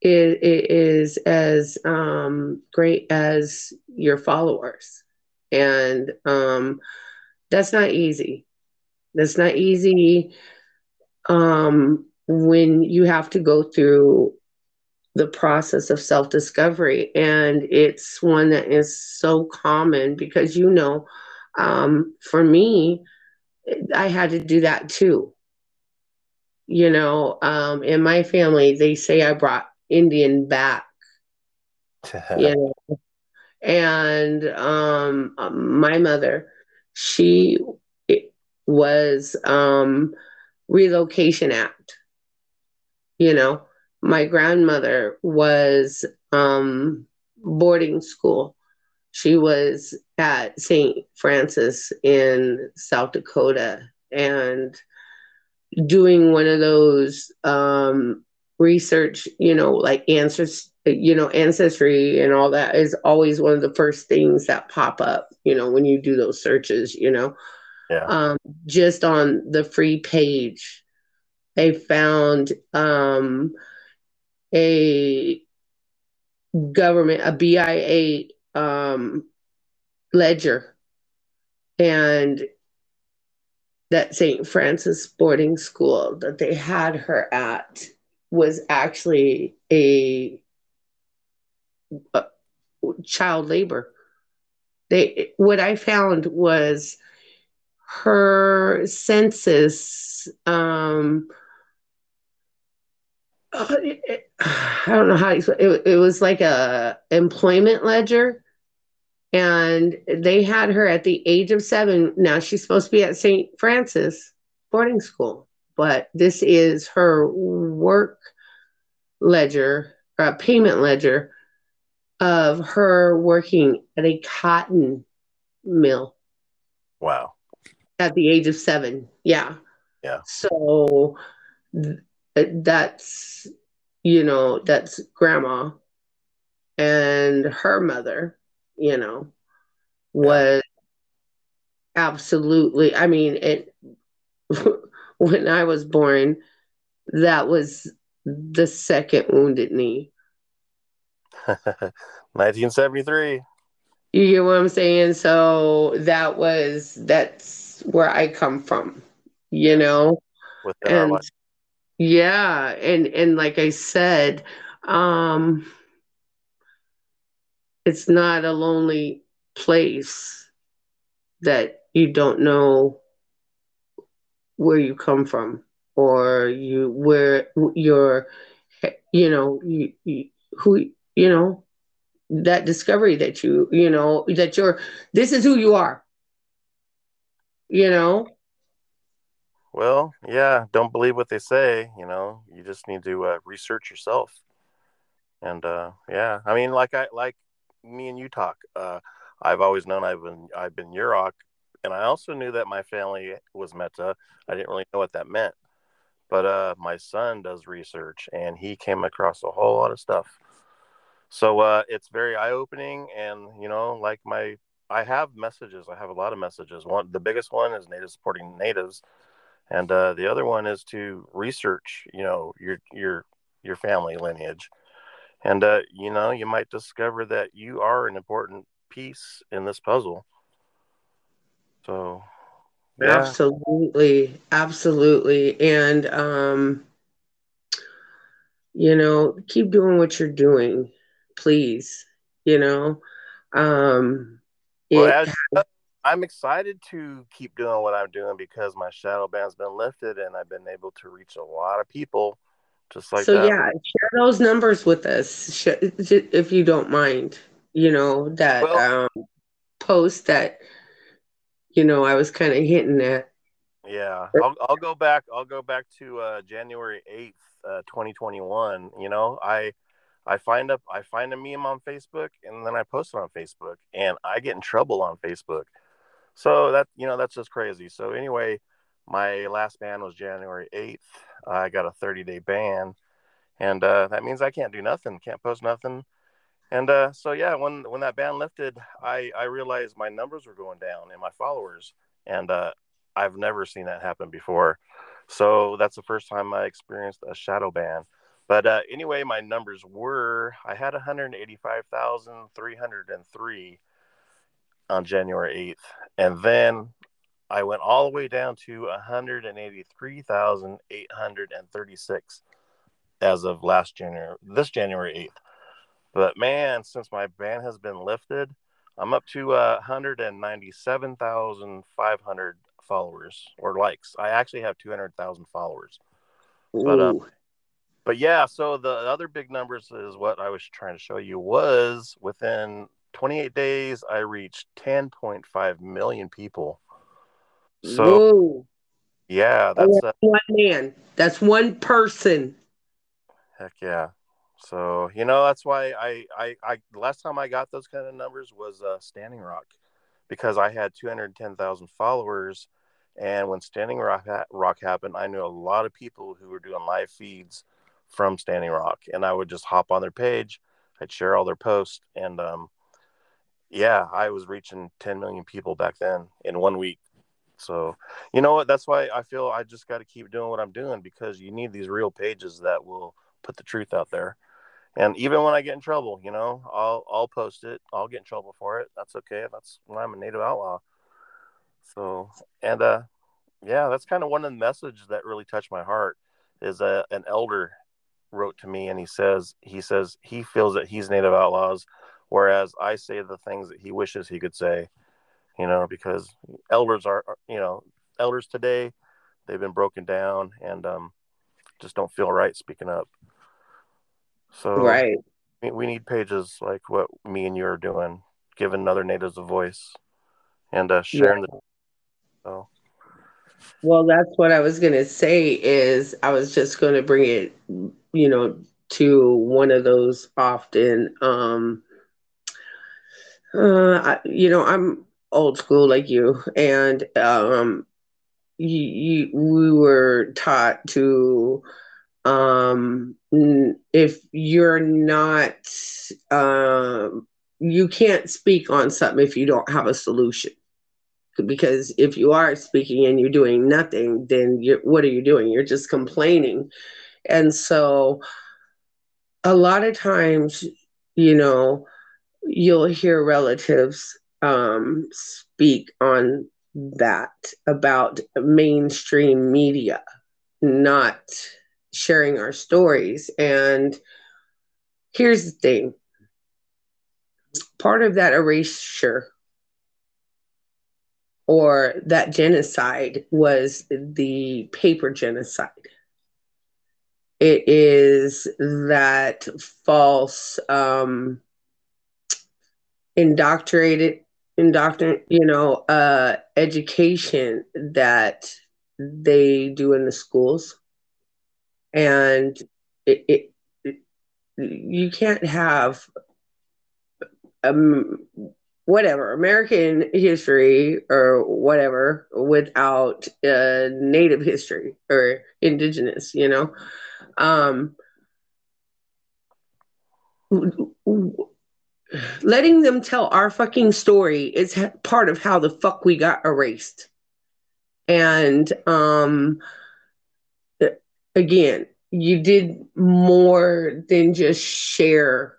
is, is as um, great as your followers. And um, that's not easy. That's not easy um, when you have to go through the process of self discovery. And it's one that is so common because, you know, um, for me, I had to do that too. You know, um, in my family, they say I brought Indian back. [LAUGHS] you know? And um, my mother, she was um, relocation act. You know, my grandmother was um, boarding school. She was at St. Francis in South Dakota and doing one of those um, research, you know, like answers, you know, ancestry and all that is always one of the first things that pop up, you know, when you do those searches, you know. Yeah. Um, just on the free page, they found um, a government, a BIA um, ledger, and that St. Francis boarding school that they had her at was actually a, a child labor. They what I found was her census um [SIGHS] I don't know how it, it was like a employment ledger and they had her at the age of seven. Now she's supposed to be at St. Francis boarding school, but this is her work ledger, uh, payment ledger of her working at a cotton mill Wow. at the age of seven. Yeah. Yeah. So th- that's, you know, that's grandma and her mother, you know, was absolutely, I mean, it, [LAUGHS] when I was born, that was the second wounded knee. [LAUGHS] 1973. You get what I'm saying? So that was that's where I come from, you know? Within And yeah, and and like I said, um it's not a lonely place that you don't know where you come from or you where you're you know you, you who you know that discovery that you you know that you're this is who you are you know Well, yeah, don't believe what they say. You know, you just need to uh, research yourself. And uh, yeah, I mean, like I like me and you talk. Uh, I've always known I've been I've been Yurok, and I also knew that my family was Mettah. I didn't really know what that meant, but uh, my son does research, and he came across a whole lot of stuff. So uh, it's very eye opening, and you know, like my I have messages. I have a lot of messages. One, the biggest one is Native supporting natives, and uh, the other one is to research. You know, your your your family lineage, and uh, you know, you might discover that you are an important piece in this puzzle. So, yeah, absolutely. Absolutely. And um you know keep doing what you're doing please you know? Um well, it as, I'm excited to keep doing what I'm doing because my shadow band's been lifted, and I've been able to reach a lot of people, just like so that. yeah share those numbers with us if you don't mind you know that Well, um post that you know i was kind of hinting at Yeah, I'll I'll go back. I'll go back to uh, January eighth, uh, twenty twenty one. You know, I I find up I find a meme on Facebook and then I post it on Facebook and I get in trouble on Facebook. So that you know that's just crazy. So anyway, my last ban was January eighth. I got a thirty day ban, and uh, that means I can't do nothing, can't post nothing. And uh, so yeah, when when that ban lifted, I I realized my numbers were going down and my followers, and uh, I've never seen that happen before. So that's the first time I experienced a shadow ban. But uh, anyway, my numbers were I had 185,303 on January 8th, and then I went all the way down to 183,836 as of last January, this January 8th. But man, since my ban has been lifted, I'm up to uh, 197,500 followers or likes. I actually have 200,000 followers. But Ooh. but yeah, so the other big numbers is what I was trying to show you was within 28 days I reached 10.5 million people. So Whoa. yeah, Oh, that's uh, one man that's one person heck yeah. So you know that's why I I I last time I got those kind of numbers was uh, Standing Rock because I had 210,000 followers. And when Standing Rock, ha- Rock happened, I knew a lot of people who were doing live feeds from Standing Rock, and I would just hop on their page, I'd share all their posts, and um, yeah, I was reaching 10 million people back then in one week. So, you know what? That's why I feel I just got to keep doing what I'm doing because you need these real pages that will put the truth out there. And even when I get in trouble, you know, I'll I'll post it. I'll get in trouble for it. That's okay. That's when I'm a native outlaw. So, and uh, yeah, that's kind of one of the messages that really touched my heart. Is uh, an elder wrote to me and he says he says he feels that he's native outlaws, whereas I say the things that he wishes he could say. You know, because elders are you know elders today, they've been broken down and um, just don't feel right speaking up. So right we, we need pages like what me and you are doing giving other natives a voice and uh, sharing yeah. the. So. Well, that's what I was gonna say. Is I was just gonna bring it, you know, to one of those often. Um, uh, I, you know, I'm old school like you, and um, you, you, we were taught to um if you're not um you can't speak on something if you don't have a solution. Because if you are speaking and you're doing nothing then what are you doing? You're just complaining. And so a lot of times you know you'll hear relatives um, speak on that about mainstream media not sharing our stories and here's the thing part of that erasure or that genocide was the paper genocide. It is that false um, indoctrinated, indoctrin, you know, uh, education that they do in the schools, and it, it, it you can't have um, whatever American history or whatever without uh, Native history or Indigenous, you know. Um, letting them tell our fucking story is part of how the fuck we got erased. And um, again, you did more than just share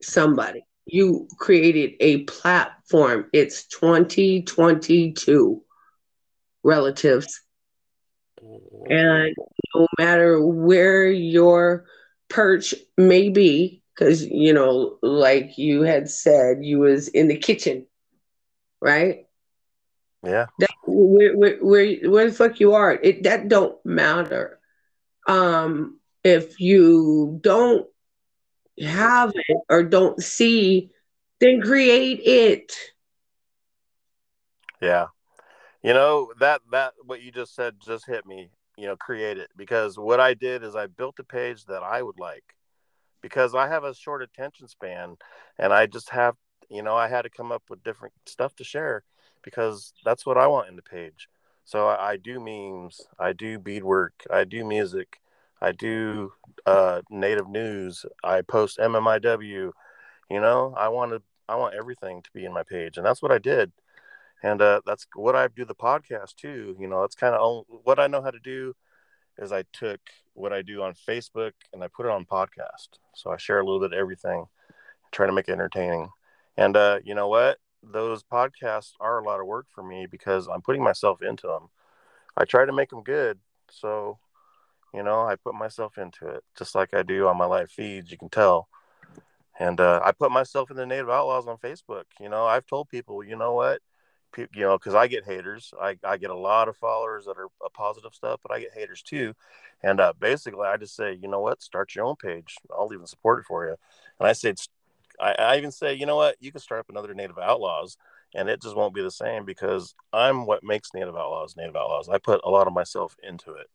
somebody you created a platform. It's 2022 relatives. And no matter where your perch may be, because you know, like you had said, you was in the kitchen, right? Yeah. That, where, where, where, where the fuck you are, it that don't matter. Um, if you don't have it or don't see, then create it. Yeah. You know, that that what you just said just hit me, you know, create it because what I did is I built a page that I would like because I have a short attention span and I just have, you know, I had to come up with different stuff to share because that's what I want in the page. So I, I do memes, I do beadwork, I do music, I do uh, native news. I post MMIW. You know, I want to. I want everything to be in my page, and that's what I did. And uh, that's what I do the podcast too. You know, that's kind of what I know how to do. Is I took what I do on Facebook and I put it on podcast. So I share a little bit of everything, trying to make it entertaining. And uh, you know what? Those podcasts are a lot of work for me because I'm putting myself into them. I try to make them good. So you know, I put myself into it just like I do on my live feeds. You can tell. And uh, I put myself in the Native Outlaws on Facebook. You know, I've told people, you know what, you know, because I get haters. I, I get a lot of followers that are uh, positive stuff, but I get haters too. And uh, basically, I just say, you know what, start your own page. I'll even support it for you. And I said, I, I even say, you know what, you can start up another Native Outlaws, and it just won't be the same because I'm what makes Native Outlaws Native Outlaws. I put a lot of myself into it.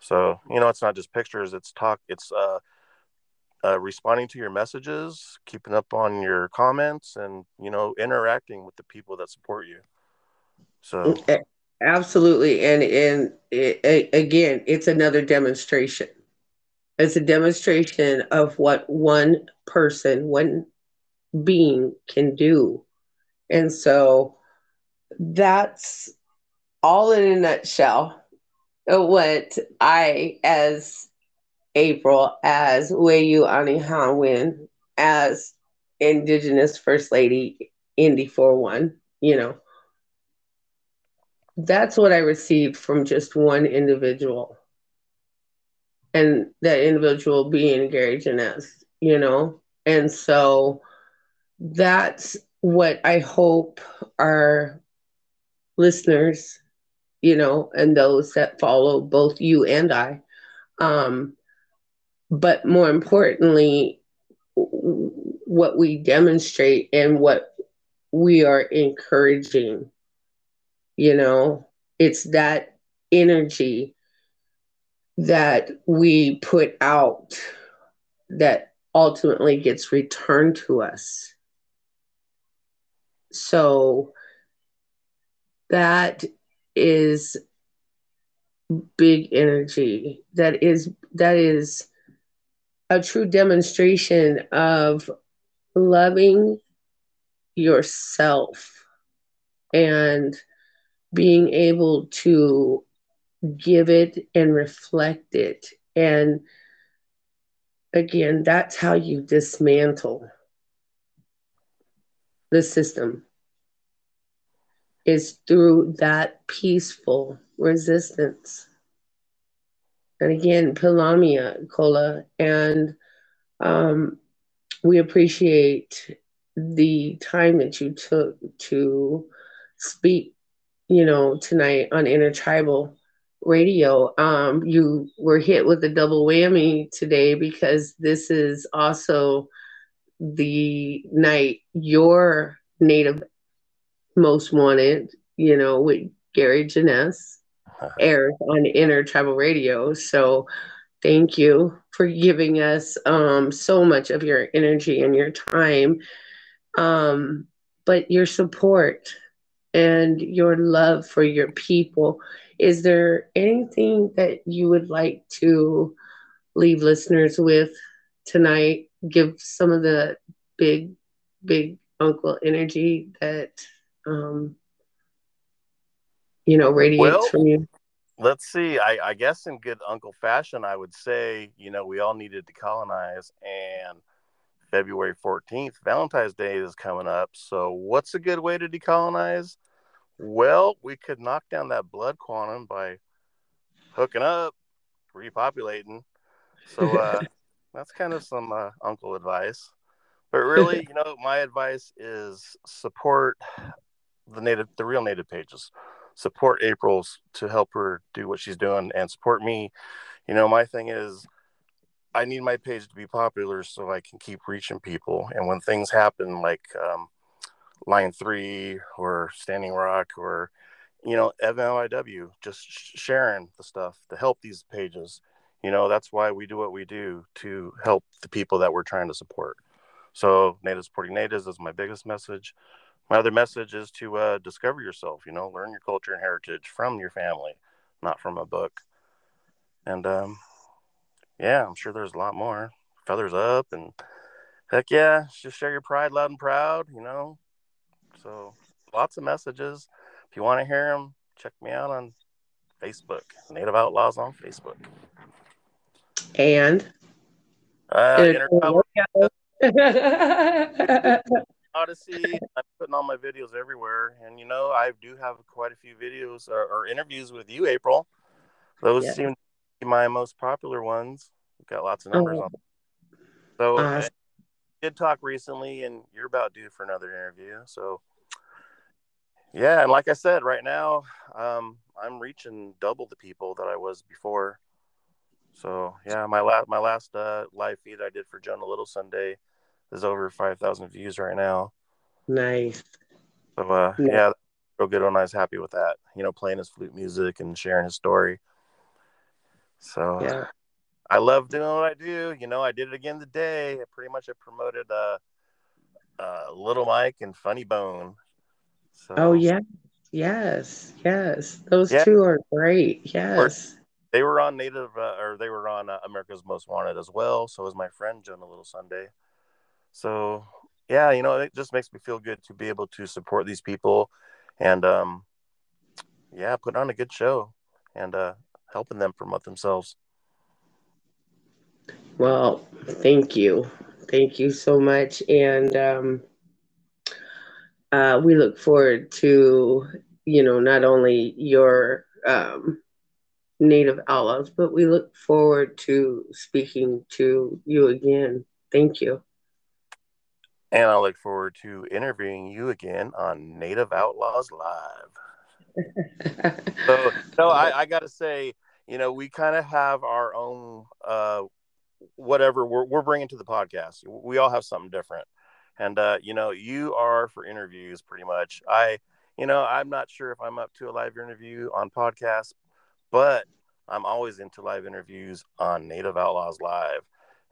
So, you know, it's not just pictures, it's talk, it's uh, uh, responding to your messages, keeping up on your comments, and, you know, interacting with the people that support you. So, absolutely. And, and it, again, it's another demonstration. It's a demonstration of what one person, one being can do. And so that's all in a nutshell what I, as April, as Weyu Anihanwin, as Indigenous First Lady Indy 41, you know, that's what I received from just one individual. And that individual being Gary Jenness, you know? And so that's what I hope our listeners you know, and those that follow both you and I. Um, but more importantly, what we demonstrate and what we are encouraging. You know, it's that energy that we put out that ultimately gets returned to us. So that is big energy. That is that is a true demonstration of loving yourself and being able to give it and reflect it. And again, that's how you dismantle the system is through that peaceful resistance. And again, Pilamia Kola, and um, we appreciate the time that you took to speak, you know, tonight on Intertribal Radio. Um, you were hit with a double whammy today because this is also the night your native most wanted, you know, with Gary Jenness airs on Intertribal Radio. So thank you for giving us um, so much of your energy and your time, um, but your support and your love for your people. Is there anything that you would like to leave listeners with tonight? Give some of the big, big uncle energy that um, you know radiates Well, from you. Let's see. I, I guess in good uncle fashion, I would say, you know, we all needed to colonize, and February 14th, Valentine's Day is coming up. So, what's a good way to decolonize? Well, we could knock down that blood quantum by hooking up, repopulating. So, uh, [LAUGHS] that's kind of some uh, uncle advice. But really, [LAUGHS] you know, my advice is support the native, the real native pages. Support April's to help her do what she's doing, and support me. You know, my thing is, I need my page to be popular so I can keep reaching people. And when things happen, like um, Line Three or Standing Rock or you know FMIW, just sh- sharing the stuff to help these pages. You know, that's why we do what we do to help the people that we're trying to support. So, native supporting natives is my biggest message. My other message is to uh, discover yourself. You know, learn your culture and heritage from your family, not from a book. And um, yeah, I'm sure there's a lot more. Feathers up and heck yeah, just share your pride loud and proud. You know, so lots of messages. If you want to hear them, check me out on Facebook. Native Outlaws on Facebook. And Uh, [LAUGHS] Odysee. I'm putting all my videos everywhere, and you know I do have quite a few videos or, or interviews with you, April. Those Yeah. seem to be my most popular ones. We've got lots of numbers Oh. on. So I did talk recently, and you're about due for another interview. So yeah, and like I said, right now um, I'm reaching double the people that I was before. So yeah, my last my last uh, live feed I did for Jonah Little Sunday is over five thousand views right now. nice. So uh, Yeah. yeah, real good one. I was happy with that. You know, playing his flute music and sharing his story. So Yeah. I love doing what I do. You know, I did it again today. I pretty much I promoted uh, uh, Little Mike and Funny Bone. So Oh yeah. Yes. Yes. Those Yeah. two are great. Yes. they were on Native uh, or they were on uh, America's Most Wanted as well. So was my friend Jonah Little Sunday. So yeah, you know, it just makes me feel good to be able to support these people and um, yeah, put on a good show and uh, helping them promote themselves. Well, thank you. Thank you so much. And um, uh, we look forward to, you know, not only your um, Native Outlaws, but we look forward to speaking to you again. Thank you. And I look forward to interviewing you again on Native Outlaws Live. So, [LAUGHS] no, I, I got to say, you know, we kind of have our own, uh, whatever we're, we're bringing to the podcast. We all have something different. And uh, you know, you are for interviews pretty much. I, you know, I'm not sure if I'm up to a live interview on podcast, but I'm always into live interviews on Native Outlaws Live.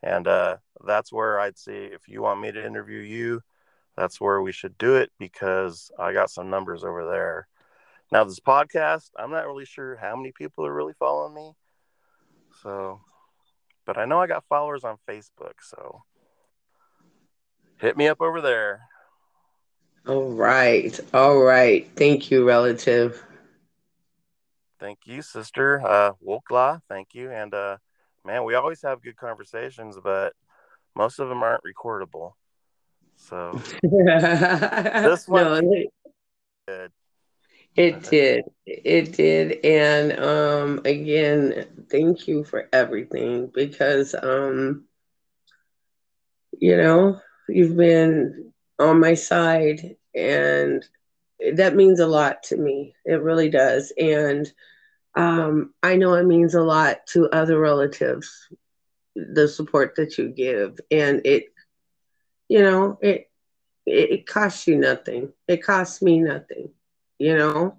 And uh, that's where I'd say if you want me to interview you, that's where we should do it because I got some numbers over there. Now, this podcast, I'm not really sure how many people are really following me. So, but I know I got followers on Facebook. So hit me up over there. All right. All right. Thank you, relative. Thank you, sister. Uh, Wokla, thank you. And uh, man, we always have good conversations, but most of them aren't recordable. So [LAUGHS] this one no, it, good. It did. It did. And um again, thank you for everything because um you know, you've been on my side and that means a lot to me. It really does. And um, I know it means a lot to other relatives, the support that you give. And it, you know, it, it, it costs you nothing. It costs me nothing, you know,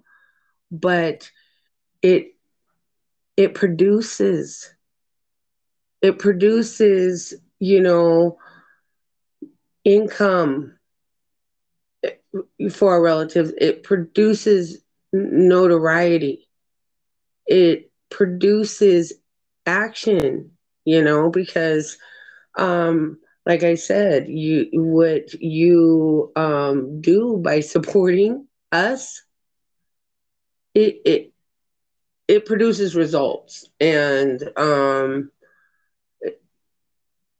but it, it produces, it produces, you know, income for our relatives. It produces notoriety. It produces action, you know, because um like I said, you what you um do by supporting us it it it produces results. And um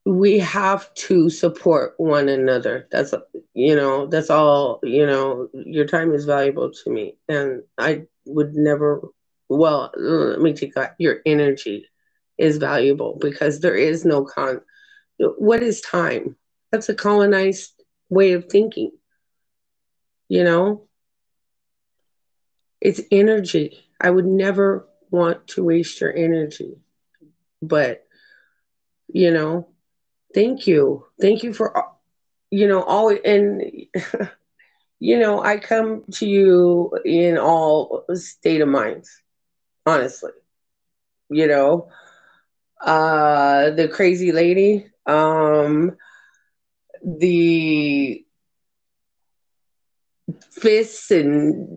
we have to support one another. That's you know that's all you know your time is valuable to me. And i would never well let me take that. Your energy is valuable because there is no con what is time? That's a colonized way of thinking you know? It's energy. I would never want to waste your energy but you know Thank you. Thank you for, you know, all, and, [LAUGHS] you know, I come to you in all state of minds, honestly. You know, uh, the crazy lady, um, the fists and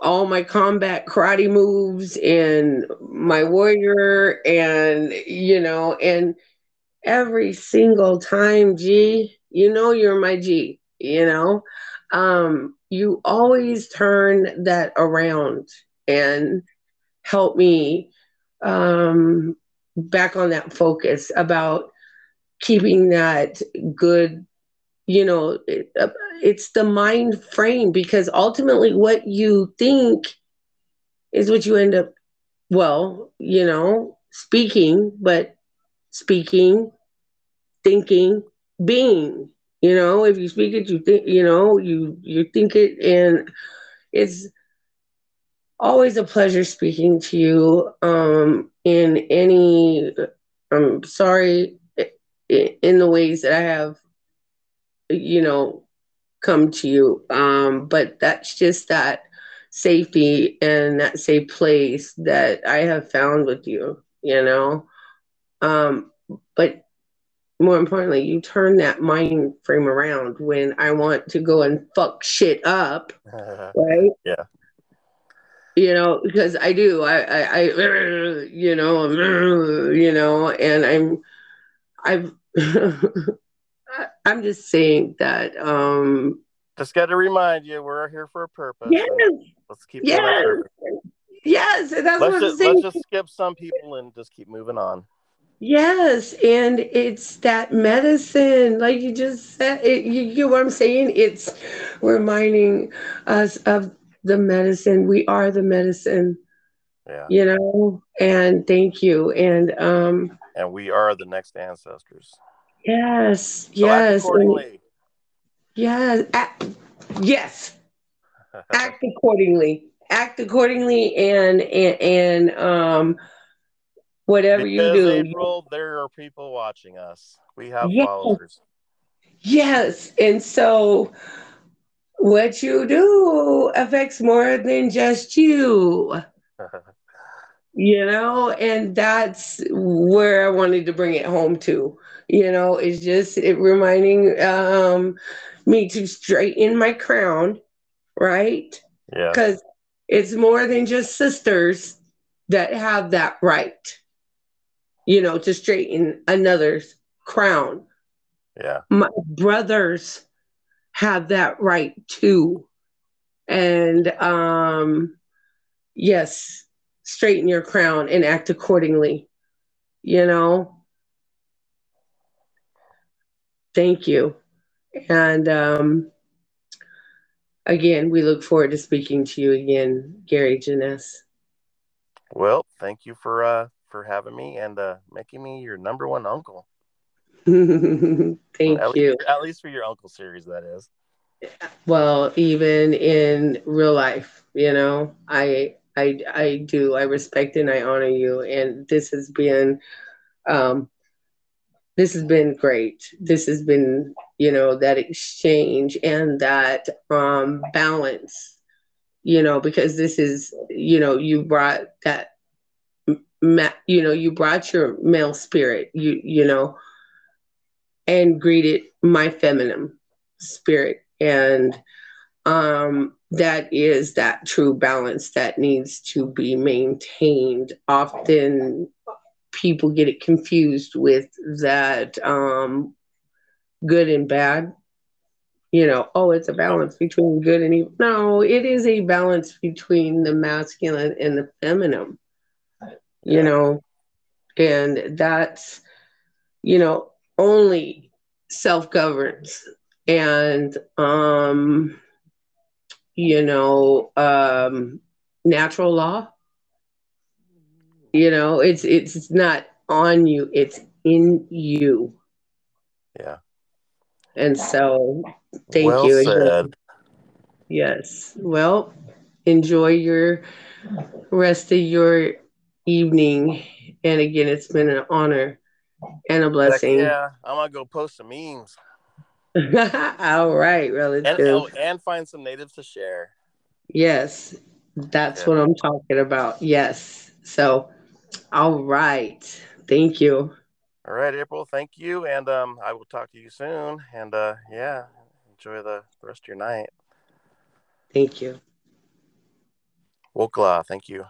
all my combat karate moves and my warrior and you know and every single time, G. You know you're my G, you know? Um, you always turn that around and help me um, back on that focus about keeping that good you know it, uh, it's the mind frame because ultimately what you think is what you end up well you know speaking but speaking, thinking, being. You know, if you speak it, you think, you know, you you think it, and it's always a pleasure speaking to you. Um, in any, I'm sorry, in the ways that I have, you know, come to you. Um, but that's just that safety and that safe place that I have found with you. You know, um, but more importantly, you turn that mind frame around when I want to go and fuck shit up, [LAUGHS] right? Yeah. You know, because I do, I, I, I you know, you know, and I'm, I've, [LAUGHS] I'm just saying that. um Just got to remind you, we're here for a purpose. Yes. Let's keep. Yes. Yes, that's let's what I'm just, saying. Let's just skip some people and just keep moving on. Yes, and it's that medicine, like you just said. It, you, you get what I'm saying? It's reminding us of the medicine. We are the medicine. Yeah. You know, and thank you. And um and we are the next ancestors. Yes, So yes. accordingly. yes, act, yes. [LAUGHS] act accordingly. Act accordingly and and, and um whatever you Because do. April, there are people watching us. We have Yes. followers. Yes. And so what you do affects more than just you. [LAUGHS] you know, and that's where I wanted to bring it home to. You know, it's just it reminding um me to straighten my crown, right? Yeah. Because it's more than just sisters that have that right, you know, to straighten another's crown. Yeah. My brothers have that right too. And um yes, straighten your crown and act accordingly. You know? Thank you. And um again, we look forward to speaking to you again, Gary Jenness. Well, thank you for uh for having me and uh making me your number one uncle. [LAUGHS] Thank at you. Least, at least for your uncle series, that is. Well, even in real life, you know, I I I do. I respect and I honor you. And this has been um this has been great. This has been, you know, that exchange and that um balance, you know, because this is, you know, you brought that you know, you brought your male spirit, you you know, and greeted my feminine spirit. And um, that is that true balance that needs to be maintained. Often people get it confused with that um, good and bad. You know oh it's a balance between good and evil. No it is a balance between the masculine and the feminine. You Yeah. know and that's you know only self governs and um you know um natural law you know it's it's not on you it's in you Yeah. and so thank well you again. said. yes well enjoy your rest of your evening and again it's been an honor and a blessing yeah, I'm gonna go post some memes [LAUGHS] all right and relative oh, and find some natives to share. Yes, that's Yeah. what I'm talking about. Yes. So, all right. Thank you. All right, April. Thank you, and um, I will talk to you soon. And uh, yeah, enjoy the rest of your night. Thank you. Wokla, thank you.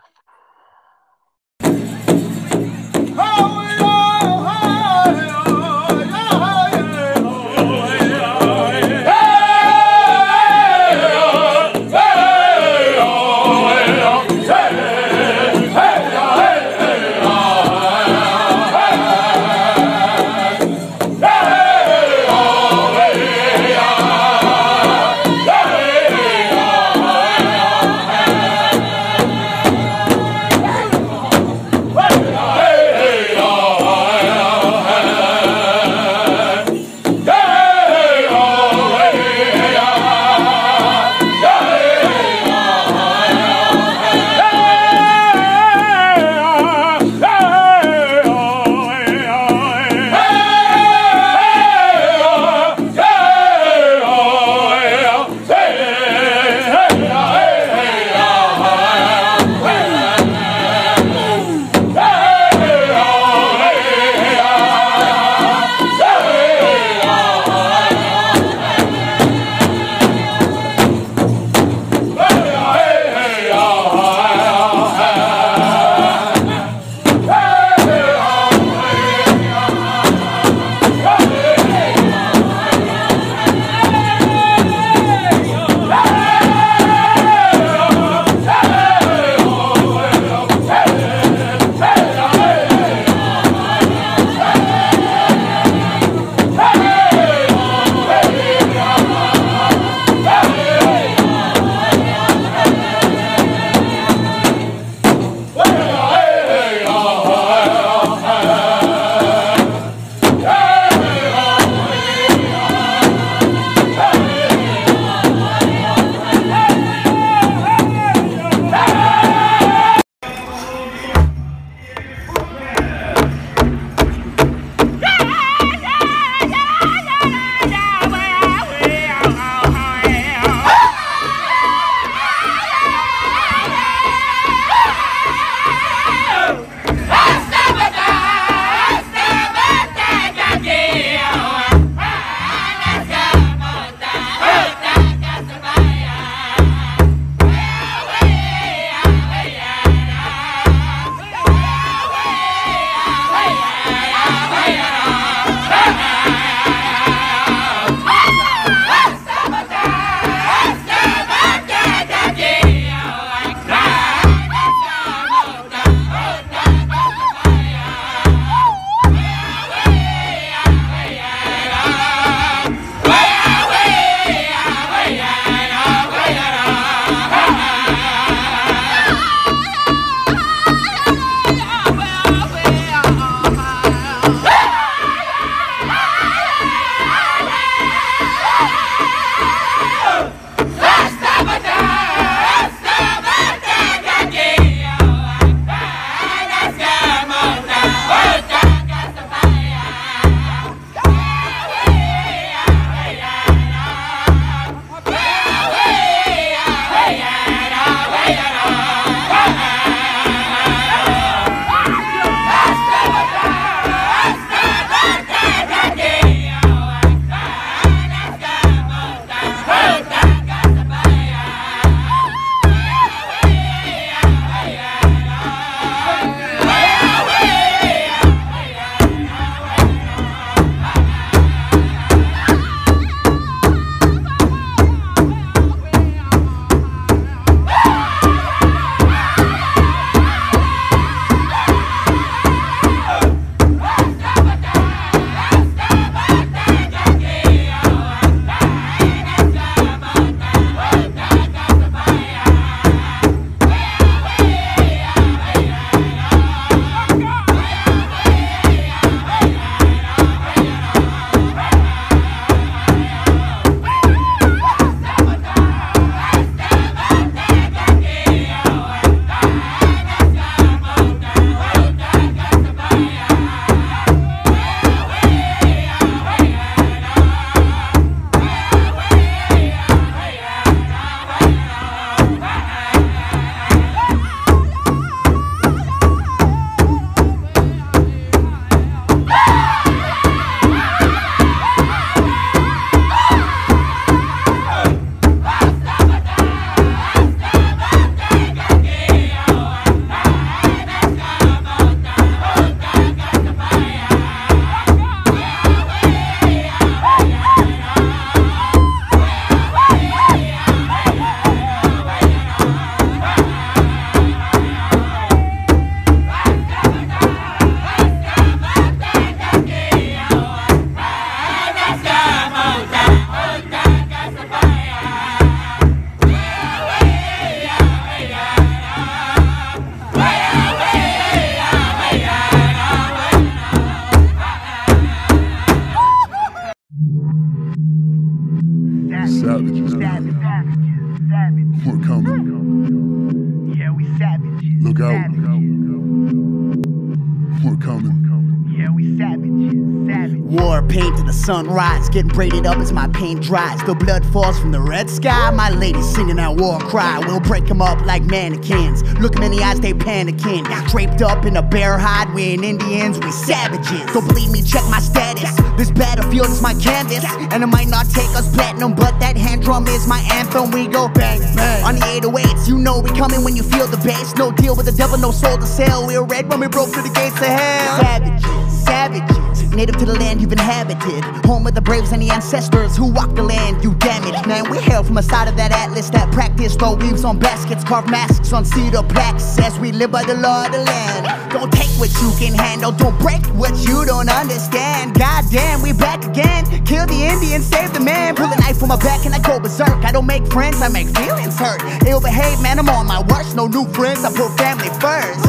Sunrise, getting braided up as my paint dries. The blood falls from the red sky. My lady singing that war cry. We'll break 'em up like mannequins. Look 'em in the eyes, they panicking. Draped up in a bear hide, we ain't Indians, we savages. Don't believe me, check my status. This battlefield is my canvas, and it might not take us platinum, but that hand drum is my anthem. We go bang bang on the 808s. You know we coming when you feel the bass. No deal with the devil, no soul to sell. We're red when we broke through the gates of hell. Savages, savages, native to the land you've inhabited. Home of the braves and the ancestors who walked the land you damaged. Man, we hail from a side of that atlas that practice throw weaves on baskets, carve masks on cedar plaques as we live by the law of the land. Don't take what you can handle, don't break what you don't understand. Goddamn, we back again. Kill the Indian, save the man. Pull a knife from my back and I go berserk. I don't make friends, I make feelings hurt. Ill behave, man, I'm on my worst. No new friends, I put family first.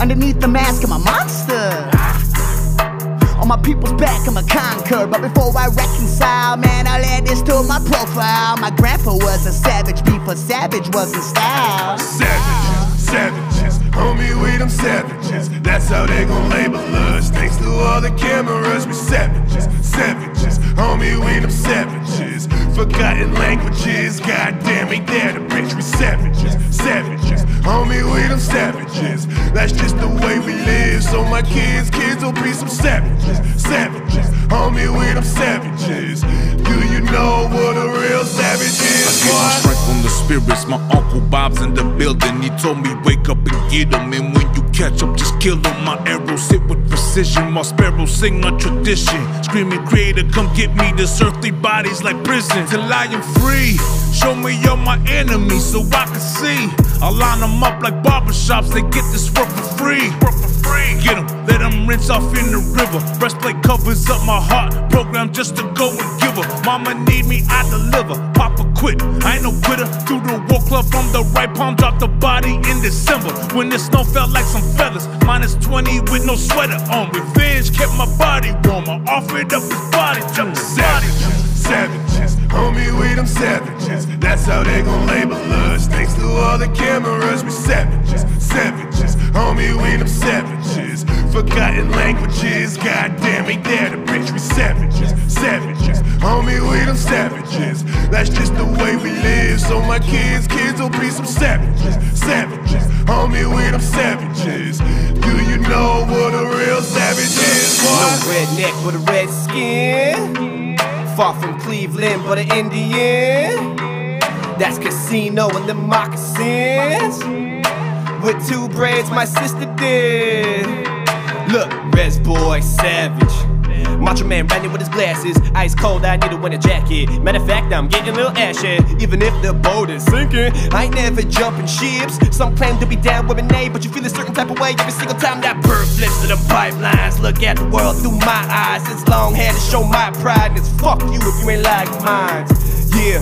Underneath the mask, I'm a monster. My people's back, I'm a conquer. But before I reconcile, man, I'll add this to my profile. My grandpa was a savage before savage was in style. Savages, savages, homie, we them savages. That's how they gon' label us. Thanks to all the cameras, we savages, savages, homie, we them savages. Forgotten languages, goddamn, ain't that a bitch? We savages, savages, homie, we them savages. That's just the way we live. So my kids, kids will be some savages, savages, homie, we them savages. Do you know what a real savage spirits. My uncle Bob's in the building. He told me wake up and get get 'em. And when you catch up, just kill kill 'em. My arrows hit with precision. My sparrows sing a tradition. Screaming creator, come get me. This earthly body's like prison. Till I am free. Show me you're my enemy so I can see. I line 'em up like barbershops. They get this work for free. Free. Get 'em, let 'em rinse off in the river. Breastplate covers up my heart. Programmed just to go and give her. Mama need me, I deliver. Papa quit, I ain't no quitter. Through the war club from the right palm, dropped the body in December. When the snow felt like some feathers. Minus 20 with no sweater on. Revenge kept my body warm. I offered up his body, body. Savages, savages, homie, we them savages. That's how they gon' label us. Thanks to all the cameras, we savages, savages, homie, we them savages. Forgotten languages, goddamn, ain't that a bitch? We savages, savages, homie, we them savages. That's just the way we live. So my kids, kids will be some savages, savages, homie, we them savages. Do you know what a real savage is, No redneck with a red skin. Far from Cleveland, but an Indian. That's casino and the moccasins. With two braids, my sister did. Look, Res Boy, savage. Macho Man riding with his glasses. Ice cold, I need a winter jacket. Matter of fact, I'm getting a little ashy. Even if the boat is sinking, I ain't never jumping ships. Some claim to be down with an A, but you feel a certain type of way every single time that bird flips to the pipelines. Look at the world through my eyes. It's long hair to show my pride. And it's fuck you if you ain't like mine. Yeah,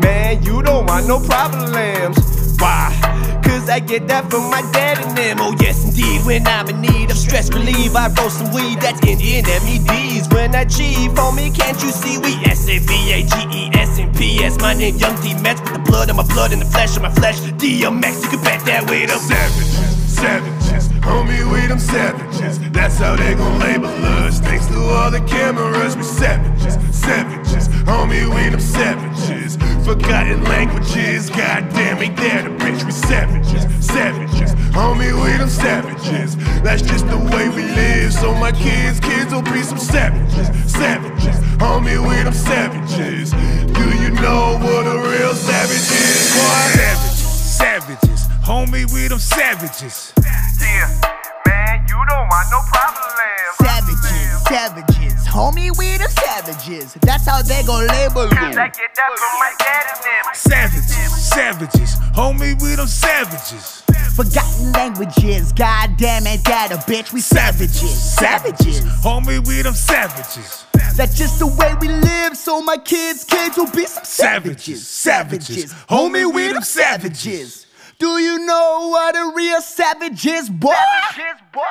man, you don't want no problems. Why? Cause I get that from my dad and them. Oh, yes, indeed. When I'm in need of stress relief, I roll some weed. That's Indian MEDs. When I achieve, homie, can't you see? We S A V A G E S and P S. My name, Young D Mets, with the blood on my blood and the flesh on my flesh. DMX, you can bet that with a Savages, savages, homie, we them savages. That's how they gon' label us. Thanks to all the cameras, we savages, savages, homie, we them savages. Forgotten languages, goddamn, ain't that a bitch? We savages, savages, homie, we them savages. That's just the way we live. So my kids, kids will be some savages, savages, homie, we them savages. Do you know what a real savage is, boy? Savages, savages, homie, we them savages. Yeah, man, you don't want no problems. Savages, savages, homie, we the savages. That's how they gon' label I you. get that from my dad and them. Savages, savages, homie, we them savages. Forgotten languages, goddamn it, that a bitch? We savages, savages. homie, we them savages. That's just the way we live, so my kids, kids will be some Savages, savages, savages. Homie, we them savages. Do you know what a real savage is, boy? Boy.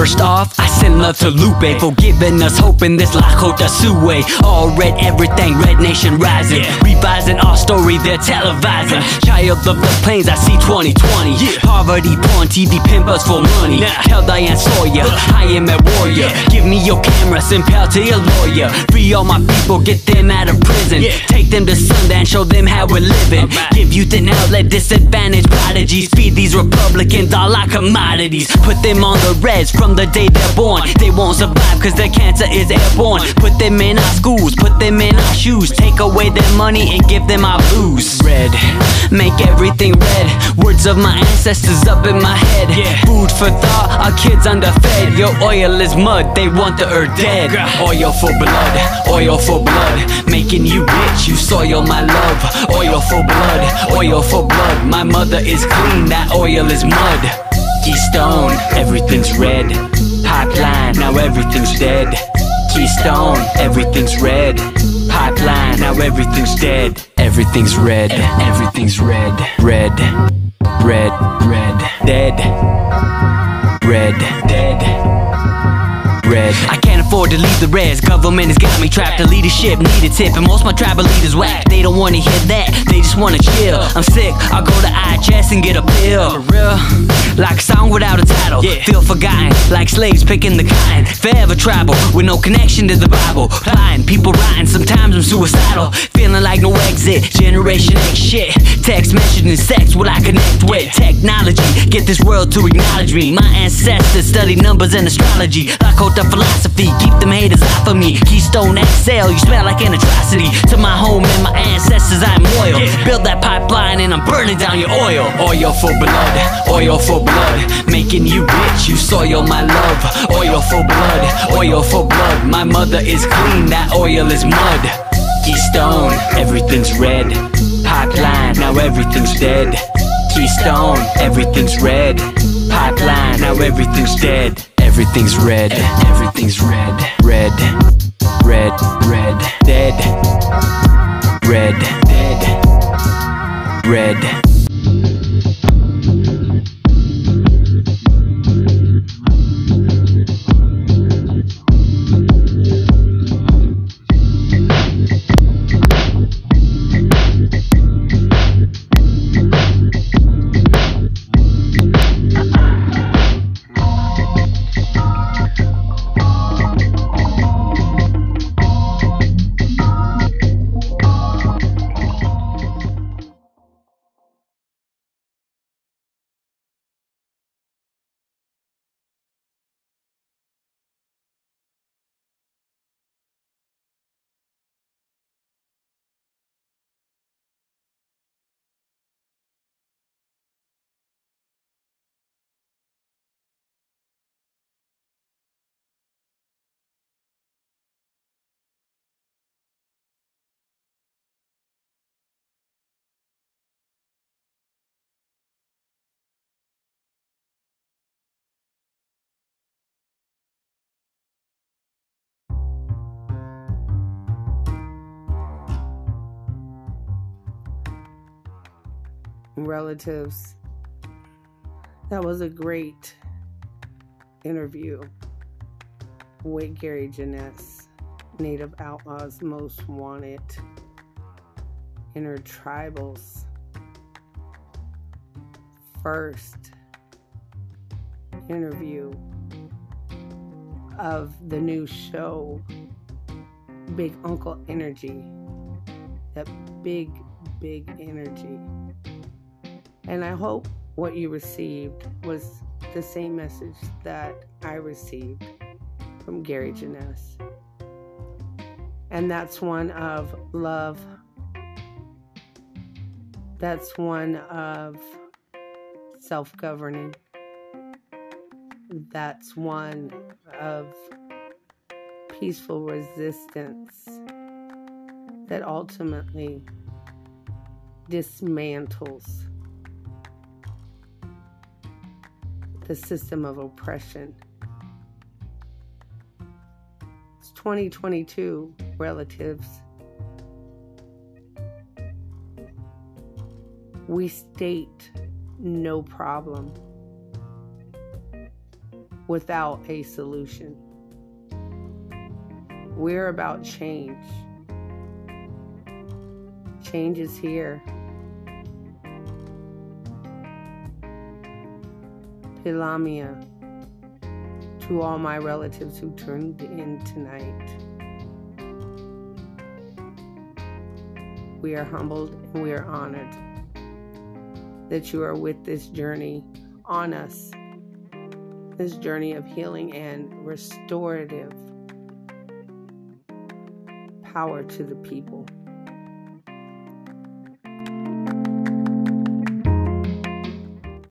First off, Love to Lupe. For giving us hope in this Lakota Sioux All red, everything, Red Nation rising. Revising our story, they're televising. Child of the plains, I see 2020 Poverty, porn, TV, pimpers for money. Tell Diane Sawyer, I am a warrior. Give me your camera, send pal to your lawyer. Free all my people, get them out of prison. Take them to Sundance, show them how we're living. Give youth an outlet, disadvantaged prodigies Feed these Republicans all our commodities. Put them on the reds from the day they're born They won't survive cause their cancer is airborne. Put them in our schools, put them in our shoes. Take away their money and give them our booze. Red, make everything red. Words of my ancestors up in my head. Food for thought, our kids underfed. Your oil is mud, they want the earth dead. Oil for blood, oil for blood. Making you rich, you soil my love. Oil for blood, oil for blood. My mother is clean, that oil is mud Keystone, everything's red. Pipeline, now everything's dead. Keystone, everything's red. Pipeline, now everything's dead. Everything's red, everything's red. Red, red, red. Dead. Red, dead. Red. I can't afford to leave the reds. Government has got me trapped. The leadership need a tip, and most my tribal leaders whack. They don't wanna hear that. They just wanna chill. I'm sick. I'll go to IHS and get a pill. For real. Like a song without a title. Feel forgotten. Like slaves picking the kind. Forever tribal with no connection to the Bible. Blind people writing. Sometimes I'm suicidal. Feeling like no exit. Generation X shit. Text messaging sex. what I connect with technology? Get this world to acknowledge me. My ancestors studied numbers and astrology. Lakota philosophy. Keep them haters off of me. Keystone XL. You smell like an atrocity. To my home and my ancestors, I'm loyal. Build that pipeline and I'm burning down your oil. Oil for blood. Oil for blood. Making you rich. You soil my love. Oil for blood. Oil for blood. My mother is clean. That oil is mud. Keystone, everything's red. Pipeline, now everything's dead. Keystone, everything's red. Pipeline, now everything's dead. Everything's red, everything's red. Red, red, red. Dead. Red, dead. Red. Relatives. That was a great interview with Gary Jenness, Native Outlaws Most Wanted, Intertribals. First interview of the new show, Big Uncle Energy. That big, big energy. And I hope what you received was the same message that I received from Gary Jenness. And that's one of love. That's one of self governing. That's one of peaceful resistance that ultimately dismantles the system of oppression. It's 2022, relatives. We state no problem without a solution. We're about change. Change is here. Pilamia to all my relatives who turned in tonight. We are humbled and we are honored that you are with this journey on us, this journey of healing and restorative power to the people.